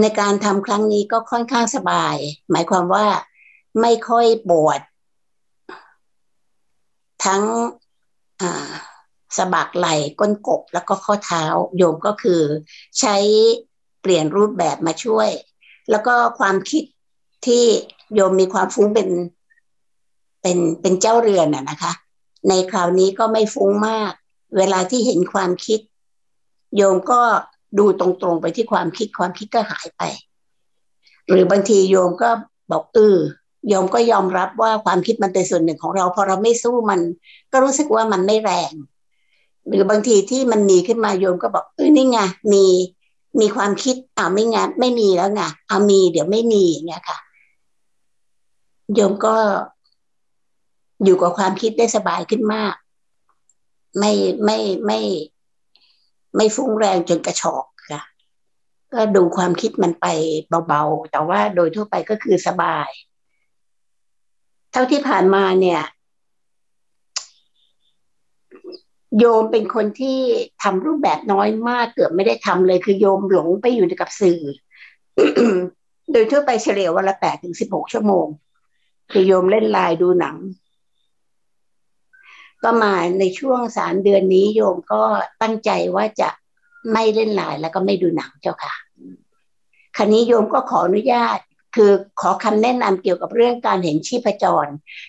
ในการทำครั้งนี้ก็ค่อนข้างสบาย หมายความว่าไม่ค่อยปวด ทั้งสะบักไหล่ก้นกบแล้วก็ข้อเท้าโยมก็คือใช้เปลี่ยนรูปแบบมาช่วย แล้วก็ความคิดที่โยมมีความฟุ้งเป็นเป็นเป็นเจ้าเรือนน่ะนะคะ ในคราวนี้ก็ไม่ฟุ้งมาก เวลาที่เห็นความคิด โยมก็ดูตรงๆไปที่ความคิดความคิดก็หายไป หรือบางทีโยมก็บอกเออโยมก็ยอมรับว่าความคิดมันเป็นส่วนหนึ่งของเราพอเราไม่สู้มัน ก็รู้สึกว่ามันไม่แรง หรือบางทีที่มันมีขึ้นมาโยมก็บอกเออนี่ไงมีมีความคิดอ่าไม่งั้นไม่มีแล้วไงเอามีเดี๋ยวไม่มีอย่างเงี้ยค่ะ โยมก็อยู่กับความคิดได้สบายขึ้นมาก ไม่ไม่ไม่ไม่ฟุ้งแรงจนกระชอกค่ะ ก็ดูความคิดมันไปเบาๆ แต่ว่าโดยทั่วไปก็คือสบาย เท่าที่ผ่านมาเนี่ย โยมเป็นคนที่ทำรูปแบบน้อยมากเกือบไม่ได้ทำเลย คือโยมหลงไปอยู่กับสื่อ โดยทั่วไปเฉลี่ยวันละแปดถึงสิบหกชั่วโมงคือโยมเล่นไลน์ดูหนัง ก็มาในช่วงสามเดือนนี้โยมก็ตั้งใจว่าจะไม่เล่นไลน์แล้วก็ไม่ดูหนังเจ้าค่ะคันนี้โยมก็ขออนุญาต คือขอคำแนะนำเกี่ยวกับเรื่องการเห็นชีพจร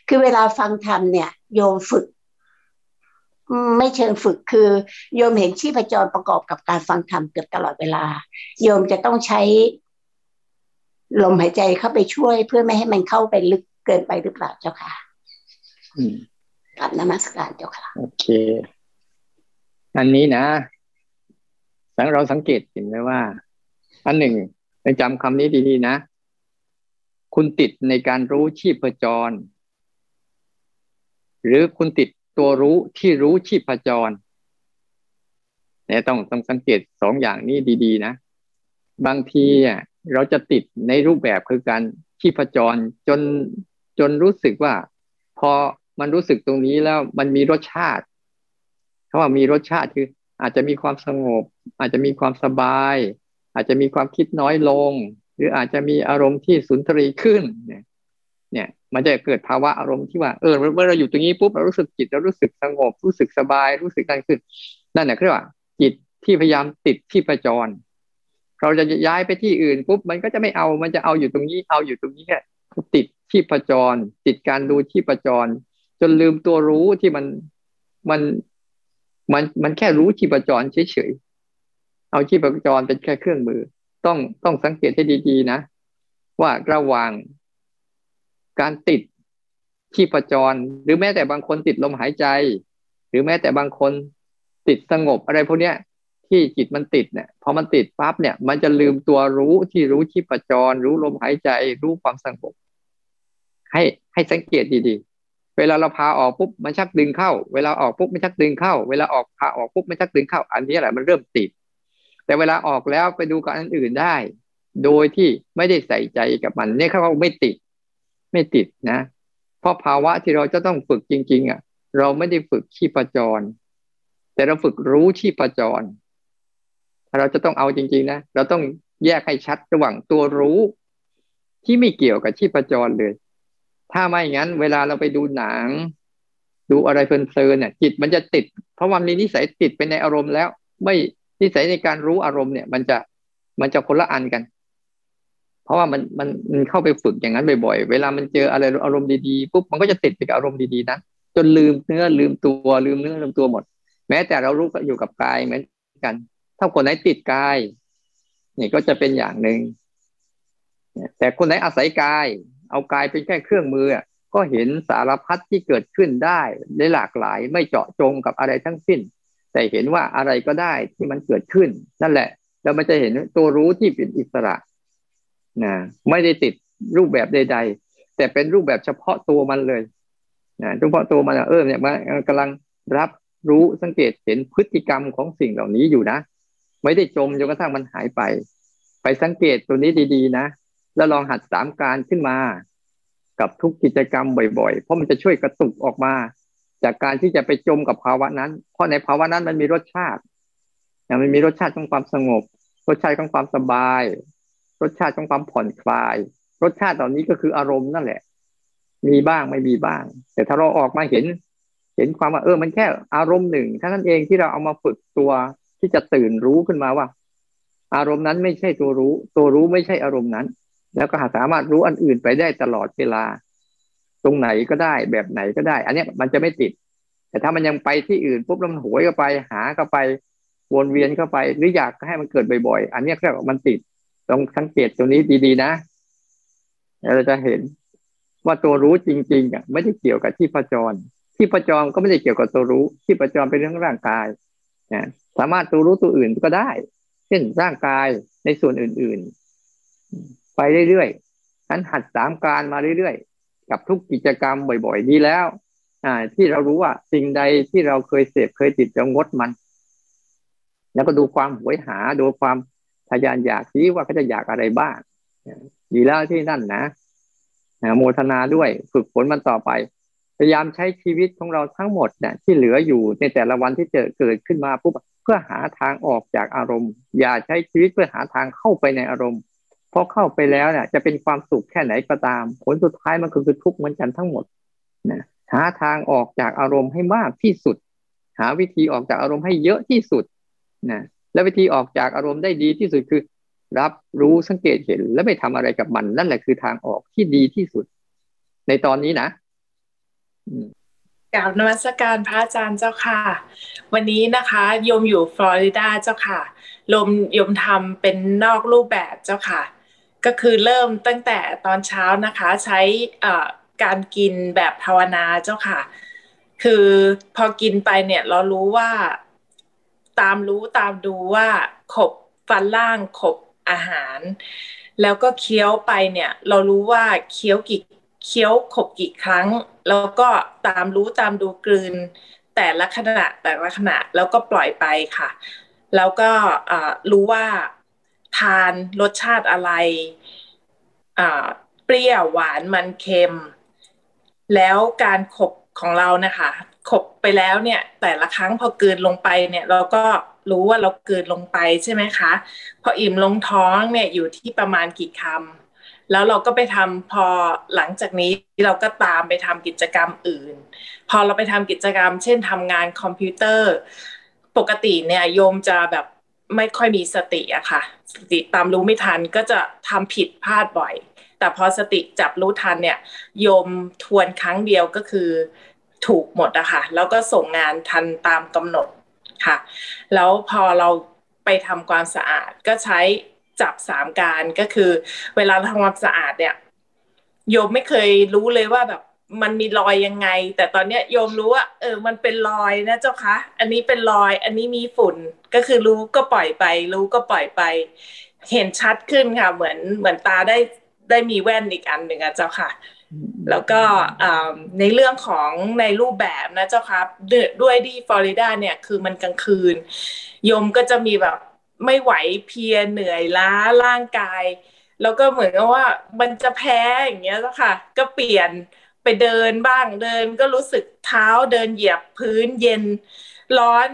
คือเวลาฟังธรรมเนี่ย โยมฝึก ไม่เชิงฝึกคือ โยมเห็นชีพจรประกอบกับการฟังธรรมเกือบตลอดเวลา โยมจะต้องใช้ ลมหายใจเข้าไปช่วยเพื่อไม่ให้มันเข้าไปลึกเกินไปหรือเปล่าเจ้าค่ะ กลับนมัสการเจ้าค่ะ โอเค อันนี้นะสังเราสังเกตเห็นไหมว่า อันหนึ่งจำคำนี้ดีๆนะ คุณติดในการรู้ชีพจร หรือคุณติดตัวรู้ที่รู้ชีพจรเนี่ยต้องต้องสังเกตสองอย่างนี้ดีๆนะ บางทีเราจะติดในรูปแบบคือการชีพจรจนจนรู้สึกว่า พอ มันรู้สึกตรงนี้แล้วมันมีรสชาติเขาว่ามีรสชาติคือ อาจจะมีความสงบ อาจจะมีความสบาย อาจจะมีความคิดน้อยลง หรืออาจจะมีอารมณ์ที่สุนทรีขึ้นเนี่ยเนี่ย มันจะเกิดภาวะอารมณ์ที่ว่าเออเมื่อเราอยู่ตรงนี้ปุ๊บเรารู้สึกจิตเรารู้สึกสงบ รู้สึกสบาย รู้สึกนั่นขึ้นนั่นแหละคือว่า จิตที่พยายามติดที่ประจร เราจะย้ายไปที่อื่นปุ๊บมันก็จะไม่เอามันจะเอาอยู่ตรงนี้เอาอยู่ตรงนี้แค่ติดที่ประจรติดการดูที่ประจร จนลืมตัวรู้ที่มันมันมันมันแค่รู้ที่ประจรเฉยๆ เอาที่ประจรเป็นแค่เครื่องมือ ต้องต้องสังเกตให้ดีๆนะ ว่าระหว่างการติดที่ประจร หรือแม้แต่บางคนติดลมหายใจ หรือแม้แต่บางคนติดสงบอะไรพวกเนี้ย ที่จิตมันติดเนี่ยพอมันติดปั๊บเนี่ย มันจะลืมตัวรู้ที่รู้ที่ประจร รู้ลมหายใจ รู้ความสงบให้ให้สังเกตดีๆ เวลาเราพาออกปุ๊บมันชักดึงเข้า เวลาออกปุ๊บมันชักดึงเข้า เวลาออกพาออกปุ๊บมันชักดึงเข้า อันนี้แหละมันเริ่มติด แต่เวลาออกแล้วไปดูกับอันอื่นได้ โดยที่ไม่ได้ใส่ใจกับมันเนี่ยเขาไม่ติด ไม่ติดนะ เพราะภาวะที่เราจะต้องฝึกจริง ๆ อะ เราไม่ได้ฝึกชีพจร แต่เราฝึกรู้ชีพจร เราจะต้องเอาจริง ๆ นะ เราต้องแยกให้ชัดระหว่างตัวรู้ ที่ไม่เกี่ยวกับชีพจรเลย ถ้าไม่อย่างนั้น เวลาเราไปดูหนัง ดูอะไรเพลินๆเนี่ย จิตมันจะติด เพราะมันมีนิสัยติดไปในอารมณ์แล้ว ไม่นิสัยในการรู้อารมณ์เนี่ย มันจะมันจะคนละอันกัน เพราะว่ามันมันมันเข้าไปฝึกอย่างนั้นบ่อยๆ เวลามันเจออะไรอารมณ์ดีๆปุ๊บมันก็จะติดไปกับอารมณ์ดีๆนะจนลืมเนื้อลืมตัวลืมเนื้อลืมตัวหมด แม้แต่เรารู้อยู่กับกายเหมือนกัน ถ้าคนไหนติดกายนี่ก็จะเป็นอย่างหนึ่งแต่คนไหนอาศัยกาย เอากายเป็นแค่เครื่องมือก็เห็นสารพัดที่เกิดขึ้นได้ได้หลากหลายไม่เจาะจงกับอะไรทั้งสิ้น แต่เห็นว่าอะไรก็ได้ที่มันเกิดขึ้น นั่นแหละแล้วมันจะเห็นตัวรู้ที่เป็นอิสระนะไม่ได้ติดรูปแบบใด ๆ แต่เป็นรูปแบบเฉพาะตัวมันเลยนะเฉพาะตัวมันเออเนี่ยมันกำลังรับรู้สังเกตเห็นพฤติกรรมของสิ่งเหล่านี้อยู่นะ ไม่ได้จมจนกระทั่งมันหายไป ไปสังเกตตัวนี้ดีๆ นะ แล้วลองหัดสามการขึ้นมา กับทุกกิจกรรมบ่อยๆ เพราะมันจะช่วยกระตุกออกมา จากการที่จะไปจมกับภาวะนั้น เพราะในภาวะนั้นมันมีรสชาติมันมีรสชาติของความสงบ รสชาติของความสบาย รสชาติของความผ่อนคลาย รสชาติเหล่านี้ก็คืออารมณ์นั่นแหละ มีบ้างไม่มีบ้าง แต่ถ้าเราออกมาเห็น เห็นความว่าเออ มันแค่อารมณ์หนึ่งท่านั้นเองที่เราเอามาฝึกตัวที่จะตื่นรู้ขึ้นมาว่า อารมณ์นั้นไม่ใช่ตัวรู้ ตัวรู้ไม่ใช่อารมณ์นั้น แล้วก็สามารถรู้อันอื่นไปได้ตลอดเวลา ตรงไหนก็ได้แบบไหนก็ได้ อันนี้มันจะไม่ติด แต่ถ้ามันยังไปที่อื่นปุ๊บแล้วมันหวยก็ไป หาก็ไปวนเวียนเข้าไปหรืออยากให้มันเกิดบ่อยๆ อันนี้ก็มันติดต้องสังเกตตรงนี้ดีๆนะแล้วเราจะเห็นว่าตัวรู้จริงๆอะไม่ได้เกี่ยวกับที่ประจร ที่ประจรก็ไม่ได้เกี่ยวกับตัวรู้ ที่ประจรเป็นเรื่องร่างกายนะสามารถตัวรู้ตัวอื่นก็ได้ เช่นร่างกายในส่วนอื่นๆ ไปเรื่อยๆนั้นหัดสามการมาเรื่อยๆ กับทุกกิจกรรมบ่อยๆดีแล้ว อ่า ที่เรารู้ว่าสิ่งใดที่เราเคยเสพเคยติดจะงดมัน แล้วก็ดูความหวยหาดูความทยานอยากที่ว่าเขาจะอยากอะไรบ้างดีแล้วที่นั่นนะโมทนาด้วยฝึกฝนมันต่อไป พยายามใช้ชีวิตของเราทั้งหมดเนี่ยที่เหลืออยู่ในแต่ละวันที่เจอเกิดขึ้นมาปุ๊บเพื่อหาทางออกจากอารมณ์ อย่าใช้ชีวิตเพื่อหาทางเข้าไปในอารมณ์ พราะเข้าไปแล้วเนี่ย จะเป็นความสุขแค่ไหนก็ตาม ผลสุดท้ายมันคือทุกข์เหมือนกันทั้งหมดนะหาทางออกจากอารมณ์ให้มากที่สุด หาวิธีออกจากอารมณ์ให้เยอะที่สุดนะและวิธีออกจากอารมณ์ได้ดีที่สุดคือ รับรู้สังเกตเห็น และไม่ทำอะไรกับมัน นั่นแหละคือทางออกที่ดีที่สุด ในตอนนี้นะกล่าวนมัสการพระอาจารย์เจ้าค่ะ วันนี้นะคะโยมอยู่ฟลอริดาเจ้าค่ะลมโยมทำเป็นนอกรูปแบบเจ้าค่ะ ก็คือเริ่มตั้งแต่ตอนเช้านะคะ ใช้การกินแบบภาวนาเจ้าค่ะ คือพอกินไปเนี่ยเรารู้ว่าตามรู้ตามดูว่าขบฟันล่างขบอาหาร แล้วก็เคี้ยวไปเนี่ย เรารู้ว่าเคี้ยวกี่เคี้ยวขบกี่ครั้ง แล้วก็ตามรู้ตามดูกลืน แต่ละขณะแต่ละขณะแล้วก็ปล่อยไปค่ะ แล้วก็รู้ว่า ทานรสชาติอะไรเปรี้ยวหวานมันเค็ม แล้วการขบของเรานะคะขบไปแล้วเนี่ยแต่ละครั้งพอเกินลงไปเนี่ยเราก็รู้ว่าเราเกินลงไปใช่ไหมคะพออิ่มลงท้องเนี่ยอยู่ที่ประมาณกี่คำแล้วเราก็ไปทำพอหลังจากนี้เราก็ตามไปทำกิจกรรมอื่น พอเราไปทำกิจกรรม เช่นทำงานคอมพิวเตอร์ ปกติเนี่ยโยมจะแบบ ไม่ค่อยมีสติอะค่ะ สติตามรู้ไม่ทันก็จะทำผิดพลาดบ่อย แต่พอสติจับรู้ทันเนี่ยโยมทวนครั้งเดียวก็คือถูกหมดอะค่ะ แล้วก็ส่งงานทันตามกำหนดค่ะ แล้วพอเราไปทำความสะอาดก็ใช้จับสามการก็คือ เวลาทำความสะอาดเนี่ยโยมไม่เคยรู้เลยว่าแบบ มันมีรอยยังไง แต่ตอนเนี้ยโยมรู้ว่าเออ มันเป็นรอยนะเจ้าคะอันนี้เป็นรอย อันนี้มีฝุ่นก็คือรู้ก็ปล่อยไป รู้ก็ปล่อยไป เห็นชัดขึ้นค่ะ เหมือนเหมือนตาได้ได้มีแว่นอีกอันหนึ่งอะเจ้าค่ะ แล้วก็ในเรื่องของในรูปแบบนะเจ้าค่ะด้วยที่ฟลอริดาเนี่ยคือมันกลางคืนโยมก็จะมีแบบไม่ไหวเพียเหนื่อยล้าร่างกาย แล้วก็เหมือนกับว่ามันจะแพ้อย่างเงี้ยแล้วค่ะ ก็เปลี่ยน ไปเดินบ้างเดินก็รู้สึกเท้าเดินเหยียบพื้นเย็นร้อน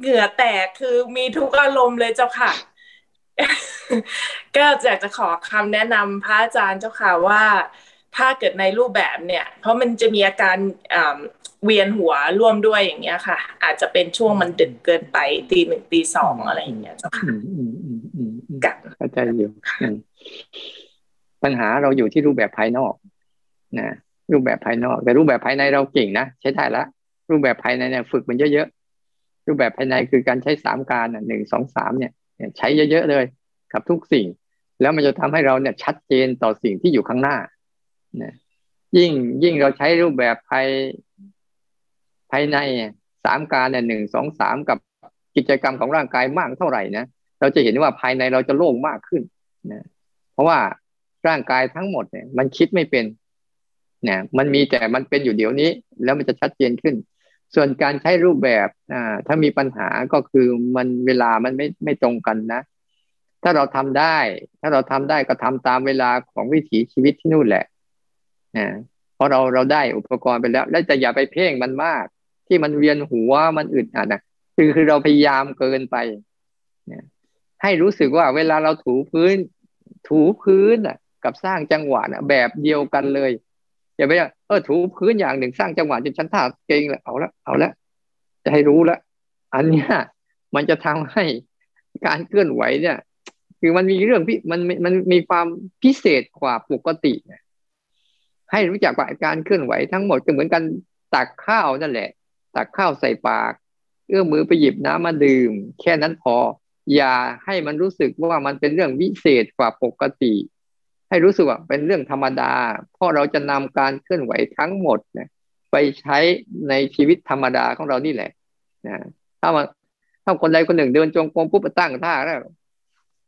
เหงื่อแตกคือมีทุกอารมณ์เลยเจ้าค่ะ ก็อยากจะขอคำแนะนำพระอาจารย์เจ้าค่ะว่าถ้าเกิดในรูปแบบเนี่ย เพราะมันจะมีอาการเวียนหัวร่วมด้วยอย่างเงี้ยค่ะ อาจจะเป็นช่วงมันดึกเกินไปตีหนึ่งตีสองอะไรอย่างเงี้ยเจ้าค่ะกับเข้าใจอยู่ปัญหาเราอยู่ที่รูปแบบภายนอก นะ รูปแบบภายนอก แต่รูปแบบภายในเราเก่งนะใช้ได้ละรูปแบบภายในเนี่ยฝึกมันเยอะๆรูปแบบภายในคือการใช้สามการหนึ่งสองสามเนี่ยใช้เยอะๆเลยกับทุกสิ่ง แล้วมันจะทำให้เราเนี่ยชัดเจนต่อสิ่งที่อยู่ข้างหน้านะยิ่งยิ่งเราใช้รูปแบบภายภายในสามการเนี่ยหนึ่งสองสามกับกิจกรรมของร่างกายมากเท่าไหร่นะเราจะเห็นว่าภายในเราจะโล่งมากขึ้นนะเพราะว่าร่างกายทั้งหมดเนี่ยมันคิดไม่เป็น เนี่ยมันมีแต่มันเป็นอยู่เดี๋ยวนี้ แล้วมันจะชัดเจนขึ้น ส่วนการใช้รูปแบบอ่าถ้ามีปัญหาก็คือมันเวลามันไม่ไม่ตรงกันนะ ถ้าเราทำได้ ถ้าเราทำได้ก็ทำตามเวลาของวิถีชีวิตที่นู่นแหละนะเพราะเราเราได้อุปกรณ์ไปแล้ว แล้วจะอย่าไปเพ่งมันมาก ที่มันเวียนหัวมันอึดอัดนะคือคือเราพยายามเกินไปเนี่ยให้รู้สึกว่าเวลาเราถูพื้น ถูพื้นอะ กับสร้างจังหวะนะแบบเดียวกันเลย อย่าไปเออถูพื้นอย่างหนึ่งสร้างจังหวะจนฉันท่าเก่งแล้วเอาละเอาละจะให้รู้ละอันเนี้ยมันจะทำให้การเคลื่อนไหวเนี่ย คือมันมีเรื่องพี่มันมันมีความพิเศษกว่าปกติให้รู้จักว่าการเคลื่อนไหวทั้งหมดก็เหมือนกันตักข้าวนั่นแหละ ตักข้าวใส่ปาก เอื้อมมือไปหยิบน้ำมาดื่ม แค่นั้นพอ อย่าให้มันรู้สึกว่ามันเป็นเรื่องวิเศษกว่าปกติ ให้รู้สึกว่าเป็นเรื่องธรรมดา เพราะเราจะนำการเคลื่อนไหวทั้งหมดนี่ยไปใช้ในชีวิตธรรมดาของเรานี่แหละนะถ้ามาถ้าคนใดคนหนึ่งเดินจงกรมปุ๊บตั้งท่าแล้ว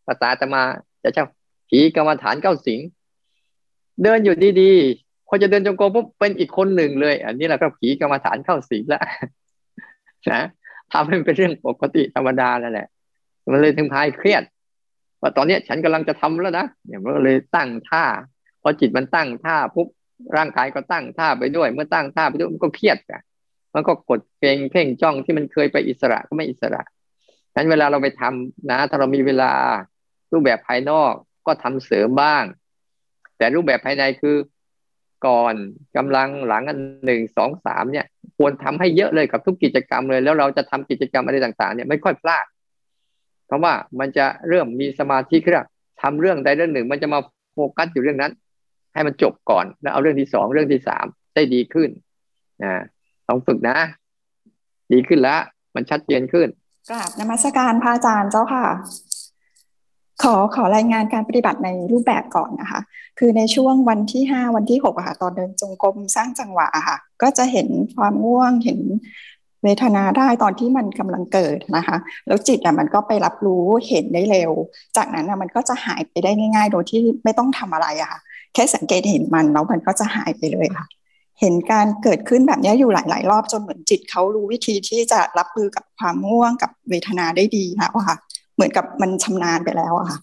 ภาษาตมาจะเช่าผีกรรมฐานเก้าสิง เดินอยู่ดีๆพอจะเดินจงกรมปุ๊บเป็นอีกคนหนึ่งเลย อันนี้แหละก็ผีกรรมฐานเข้าสิงแล้วนะทำให้เป็นเรื่องปกติธรรมดาแล้วแหละ มันเลยถึงพายเครียด ว่าตอนนี้ฉันกำลังจะทำแล้วนะเนี่ยมันก็เลยตั้งท่าพอจิตมันตั้งท่าปุ๊บร่างกายก็ตั้งท่าไปด้วย เมื่อตั้งท่าไปด้วยมันก็เครียดอะมันก็กดเพ่งเพ่งจ้องที่มันเคยไปอิสระก็ไม่อิสระฉะนั้นเวลาเราไปทำนะถ้าเรามีเวลารูปแบบภายนอกก็ทำเสริมบ้าง แต่รูปแบบภายในคือก่อนกำลังหลังอันหนึ่งสองสามเนี่ย ควรทำให้เยอะเลยกับทุกกิจกรรมเลย แล้วเราจะทำกิจกรรมอะไรต่าง ๆ เนี่ยไม่ค่อยพลาด เพราะว่ามันจะเริ่มมีสมาธิขึ้นทำเรื่องใดเรื่องหนึ่ง มันจะมาโฟกัสอยู่เรื่องนั้น ให้มันจบก่อนแล้วเอาเรื่องที่สองเรื่องที่สามได้ดีขึ้นนะต้องฝึกนะ ดีขึ้นแล้วมันชัดเจนขึ้นกราบนมัสการพระอาจารย์เจ้าค่ะ ขอขอรายงานการปฏิบัติในรูปแบบก่อนนะคะ คือในช่วงวันที่ห้าวันที่หกอะค่ะ ตอนเดินจงกรมสร้างจังหวะอะค่ะ ก็จะเห็นความง่วงเห็น เวทนาได้ตอนที่มันกำลังเกิดนะคะ แล้วจิตอะมันก็ไปรับรู้เห็นได้เร็ว จากนั้นอะมันก็จะหายไปได้ง่าย ๆ โดยที่ไม่ต้องทำอะไรอะค่ะแค่สังเกตเห็นมันแล้วมันก็จะหายไปเลยค่ะ เห็นการเกิดขึ้นแบบนี้อยู่หลาย ๆ รอบจนเหมือนจิตเขารู้วิธีที่จะรับมือกับความง่วงกับเวทนาได้ดีแล้วค่ะ เหมือนกับมันชำนาญไปแล้วอะค่ะ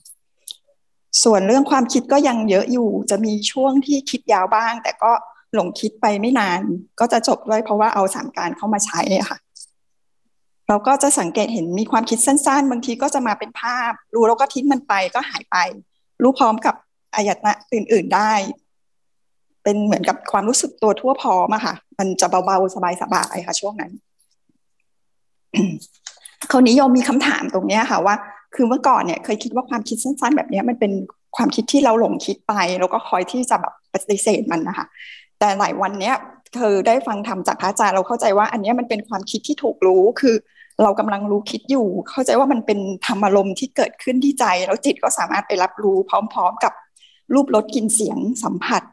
ส่วนเรื่องความคิดก็ยังเยอะอยู่ จะมีช่วงที่คิดยาวบ้าง แต่ก็ หลงคิดไปไม่นาน ก็จะจบด้วยเพราะว่าเอาสามการเข้ามาใช้ค่ะ เราก็จะสังเกตเห็นมีความคิดสั้น ๆ บางทีก็จะมาเป็นภาพ รู้แล้วก็ทิ้งมันไปก็หายไป รู้พร้อมกับอายตนะอื่น ๆได้ เป็นเหมือนกับความรู้สึกตัวทั่วพร้อมอะค่ะ มันจะเบาๆสบายๆค่ะ ช่วงนั้นเขานิยมมีคำถามตรงนี้ค่ะว่า คือเมื่อก่อนเนี่ยเคยคิดว่าความคิดสั้น ๆ แบบนี้มันเป็นความคิดที่เราหลงคิดไป แล้วก็คอยที่จะแบบปฏิเสธมันนะคะ แต่หลายวันเนี้ยเธอได้ฟังธรรมจากพระอาจารย์เราเข้าใจว่าอันนี้มันเป็นความคิดที่ถูกรู้คือ เรากำลังรู้คิดอยู่ เข้าใจว่ามันเป็นธรรมอารมณ์ที่เกิดขึ้นที่ใจ แล้วจิตก็สามารถไปรับรู้พร้อม ๆ กับรูปรสกลิ่นเสียงสัมผัส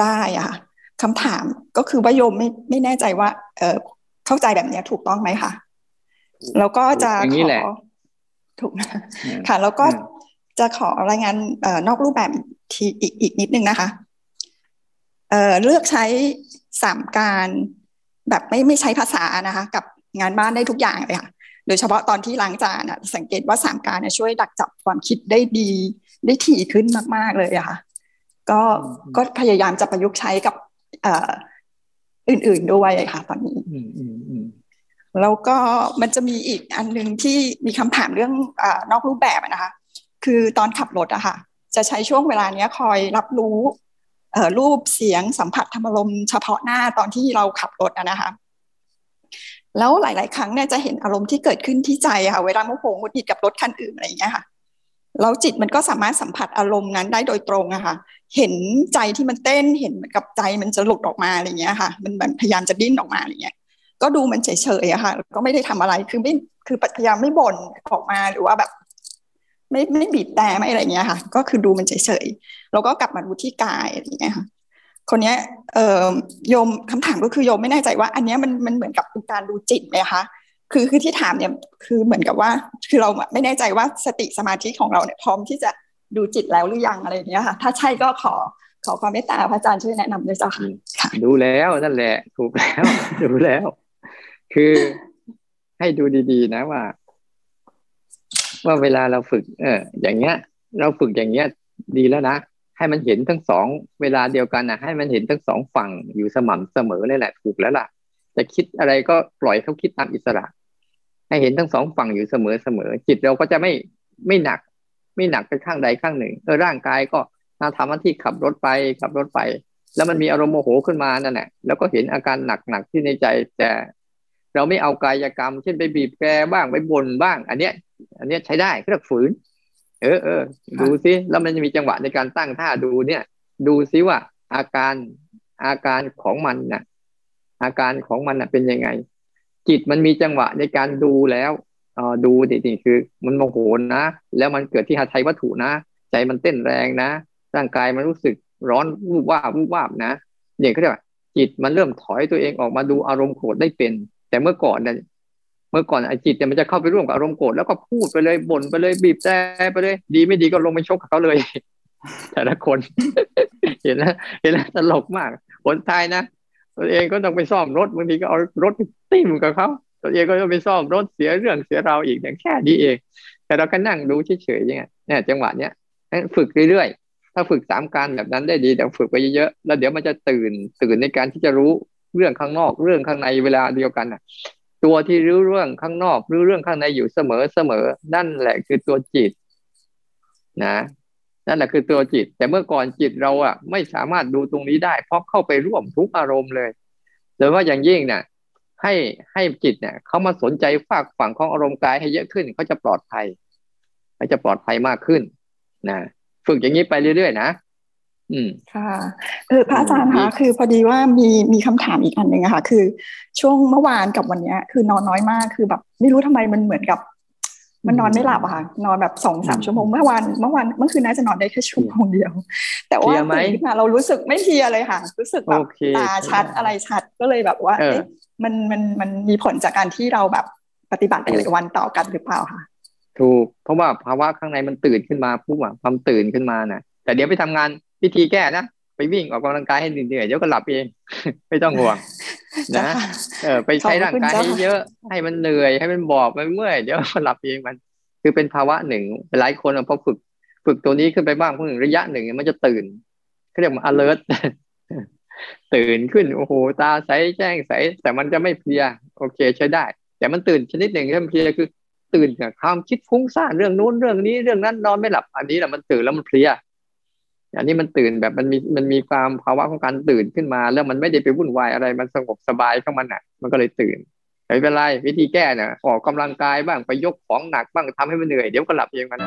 ได้อะค่ะคำถามก็คือว่าโยมไม่ไม่แน่ใจว่า เออเข้าใจแบบนี้ถูกต้องไหมคะแล้วก็จะขอถูกค่ะแล้วก็จะขอรายงานนอกรูปแบบทีอีกอีกนิดนึงนะคะ เอ่อเลือกใช้สามการแบบไม่ไม่ใช้ภาษานะคะ กับงานบ้านได้ทุกอย่างเลยค่ะโดยเฉพาะตอนที่ล้างจานอะสังเกตว่าสามการช่วยดักจับความคิดได้ดีได้ถี่ขึ้นมาก ๆเลยอะค่ะก็ก็พยายามจะประยุกต์ใช้กับเอ่ออื่น ๆด้วยค่ะ ตอนนี้แล้วก็มันจะมีอีกอันหนึ่งที่มีคำถามเรื่องอนอกรูปแบบนะคะ คือตอนขับรถอะค่ะ จะใช้ช่วงเวลาเนี้ยคอยรับรู้ รูปเสียงสัมผัสธรรมลมเฉพาะหน้าตอนที่เราขับรถนะคะแล้วหลาย ๆ ครั้งเนี่ยจะเห็นอารมณ์ที่เกิดขึ้นที่ใจค่ะเวลาโมโหงุดหงิดกับรถคันอื่นอะไรอย่างเงี้ยค่ะแล้วจิตมันก็สามารถสัมผัสอารมณ์นั้นได้โดยตรงอะค่ะ เห็นใจที่มันเต้น เห็นกับใจมันจะหลุดออกมาอะไรเงี้ยค่ะ มันพยายามจะดิ้นออกมาอะไรเงี้ย ก็ดูมันเฉยๆอะค่ะ ก็ไม่ได้ทำอะไร คือไม่ คือพยายามไม่บ่นออกมา หรือว่าแบบ ไม่ไม่บีบแต่ไม่อะไรเงี้ยค่ะ ก็คือดูมันเฉยๆแล้วก็กลับมาดูที่กายอะไรเงี้ยค่ะ คนเนี้ยเอ่อโยมคำถามก็คือโยมไม่แน่ใจว่า อันเนี้ยมันมันเหมือนกับเป็นการดูจิตไหมคะคือคือที่ถามเนี่ยคือเหมือนกับว่า คือเราไม่แน่ใจว่าสติสมาธิของเราเนี่ยพร้อมที่จะดูจิตแล้วหรือยังอะไรเงี้ยค่ะ ถ้าใช่ก็ขอขอความเมตตาพระอาจารย์ช่วยแนะนำด้วยเจ้าค่ะดูแล้วนั่นแหละ ถูกแล้ว ดูแล้ว คือให้ดูดีๆ นะว่า ว่าเวลาเราฝึก เออ อย่างเงี้ย เราฝึกอย่างเงี้ย ดีแล้วนะให้มันเห็นทั้งสองเวลาเดียวกันนะให้มันเห็นทั้งสองฝั่งอยู่สม่ำเสมอเลยแหละถูกแล้วล่ะ จะคิดอะไรก็ปล่อยเขาคิดตามอิสระ ให้เห็นทั้งสองฝั่งอยู่เสมอเสมอจิตเราก็จะไม่ไม่หนัก ไม่หนักไปข้างใดข้างหนึ่งเออร่างกายก็นาทำหน้าที่ขับรถไปขับรถไป แล้วมันมีอารมณ์โมโหขึ้นมานั่นแหละแล้วก็เห็นอาการหนักหนักที่ในใจแต่ เราไม่เอากายกรรม เช่นไปบีบแกบ้างไปบ่นบ้าง อันเนี้ย อันเนี้ยใช้ได้เรียกฝืน เออเออดูซิแล้วมันจะมีจังหวะในการตั้งท่าดูเนี่ย ดูซิว่าอาการอาการของมันนะ่ะ อาการของมันนะ่ะเป็นยังไง จิตมันมีจังหวะในการดูแล้วเออดูจริงๆคือ มันโมโหนะแล้วมันเกิดที่หาไทยวัตถุนะ ใจมันเต้นแรงนะ ร่างกายมันรู้สึกร้อนวูบวาบวูบวาบนะเนี่ยก็เรียกว่าจิตมันเริ่มถอยตัวเองออกมาดูอารมณ์โกรธได้เป็น แต่เมื่อก่อนเนี่ยเมื่อก่อนไอ้จิตเนี่ยมันจะเข้าไปร่วมกับอารมณ์โกรธแล้วก็พูดไปเลยบ่นไปเลยบีบแต่ไปเลย ดีไม่ดีก็ลงไปชกกับเขาเลย แต่ละคน เห็นแล้วเห็นแล้วตลกมากผลท้ายนะตัวเองก็ต้องไปซ่อมรถบางทีก็เอารถติ้มกับเขาตัวเองก็ต้องไปซ่อมรถเสียเรื่องเสียราวอีกอย่างแค่นี้เอง แต่เราก็นั่งดูเฉยๆอย่างเงี้ยเนี่ยจังหวะเนี้ยฝึกเรื่อยๆถ้าฝึกสามการแบบนั้นได้ดีเดี๋ยวฝึกไปเยอะๆแล้วเดี๋ยวมันจะตื่นตื่นในการที่จะรู้ เรื่องข้างนอกเรื่องข้างในเวลาเดียวกันอะ ตัวที่รู้เรื่องข้างนอกรู้เรื่องข้างในอยู่เสมอเสมอนั่นแหละคือตัวจิต นะนั่นแหละคือตัวจิต แต่เมื่อก่อนจิตเราอะ ไม่สามารถดูตรงนี้ได้ เพราะเข้าไปร่วมทุกอารมณ์เลยโดยว่าอย่างยิ่งเนี่ยให้ให้จิตเนี่ยเขามาสนใจฝากฝั่งของอารมณ์กายให้เยอะขึ้นเขาจะปลอดภัยเขาจะปลอดภัยมากขึ้นนะฝึกอย่างนี้ไปเรื่อยๆนะ ค่ะเออพระอาจารย์คะคือพอดีว่ามีมีคำถามอีกอันหนึ่งอะค่ะ คือช่วงเมื่อวานกับวันนี้คือนอนน้อยมากคือแบบไม่รู้ทำไมมันเหมือนกับ มันนอนไม่หลับอะค่ะ นอนแบบสองสามชั่วโมงเมื่อวานเมื่อวานเมื่อคืนน่าจะนอนได้แค่ชั่วโมงเดียว แต่ว่าตื่นขึ้นมาเรารู้สึกไม่เพียเลยค่ะ รู้สึกแบบตาชัดอะไรชัดก็เลยแบบว่าเอ๊ะมันมันมันมีผลจากการที่เราแบบปฏิบัติหลายวันต่อกันหรือเปล่าค่ะถูกเพราะว่าภาวะข้างในมันตื่นขึ้นมาปุ๊บอะความตื่นขึ้นมาน่ะ แต่เดี๋ยวไปทำงาน วิธีแก้นะไปวิ่งออกกำลังกายให้เหนื่อยเดี๋ยวก็หลับเอง ไม่ต้องห่วงนะเออไปใช้ร่างกายให้เยอะให้มันเหนื่อยให้มันบอบมันเมื่อยเดี๋ยวก็หลับเองมัน คือเป็นภาวะหนึ่งหลายคนพอฝึกฝึกตัวนี้ขึ้นไปบ้างเพิ่งระยะหนึ่งมันจะตื่นเขาเรียกว่า alert ตื่นขึ้นโอ้โหตาใสแจ้งใส แต่มันจะไม่เพลียโอเคใช้ได้ แต่มันตื่นชนิดหนึ่งที่มันเพลียคือ ตื่นกับความคิดฟุ้งซ่านเรื่องนู้นเรื่องนี้เรื่องนั้นนอนไม่หลับอันนี้แหละมันตื่นแล้วมันเพลีย อันนี้มันตื่นแบบมันมีมันมีความภาวะของการตื่นขึ้นมา แล้วมันไม่ได้ไปวุ่นวายอะไรมันสงบสบายของมันอะ มันก็เลยตื่นไม่เป็นไรวิธีแก้เนี่ยออกกำลังกายบ้างไปยกของหนักบ้างทำให้มันเหนื่อยเดี๋ยวก็หลับเองมัน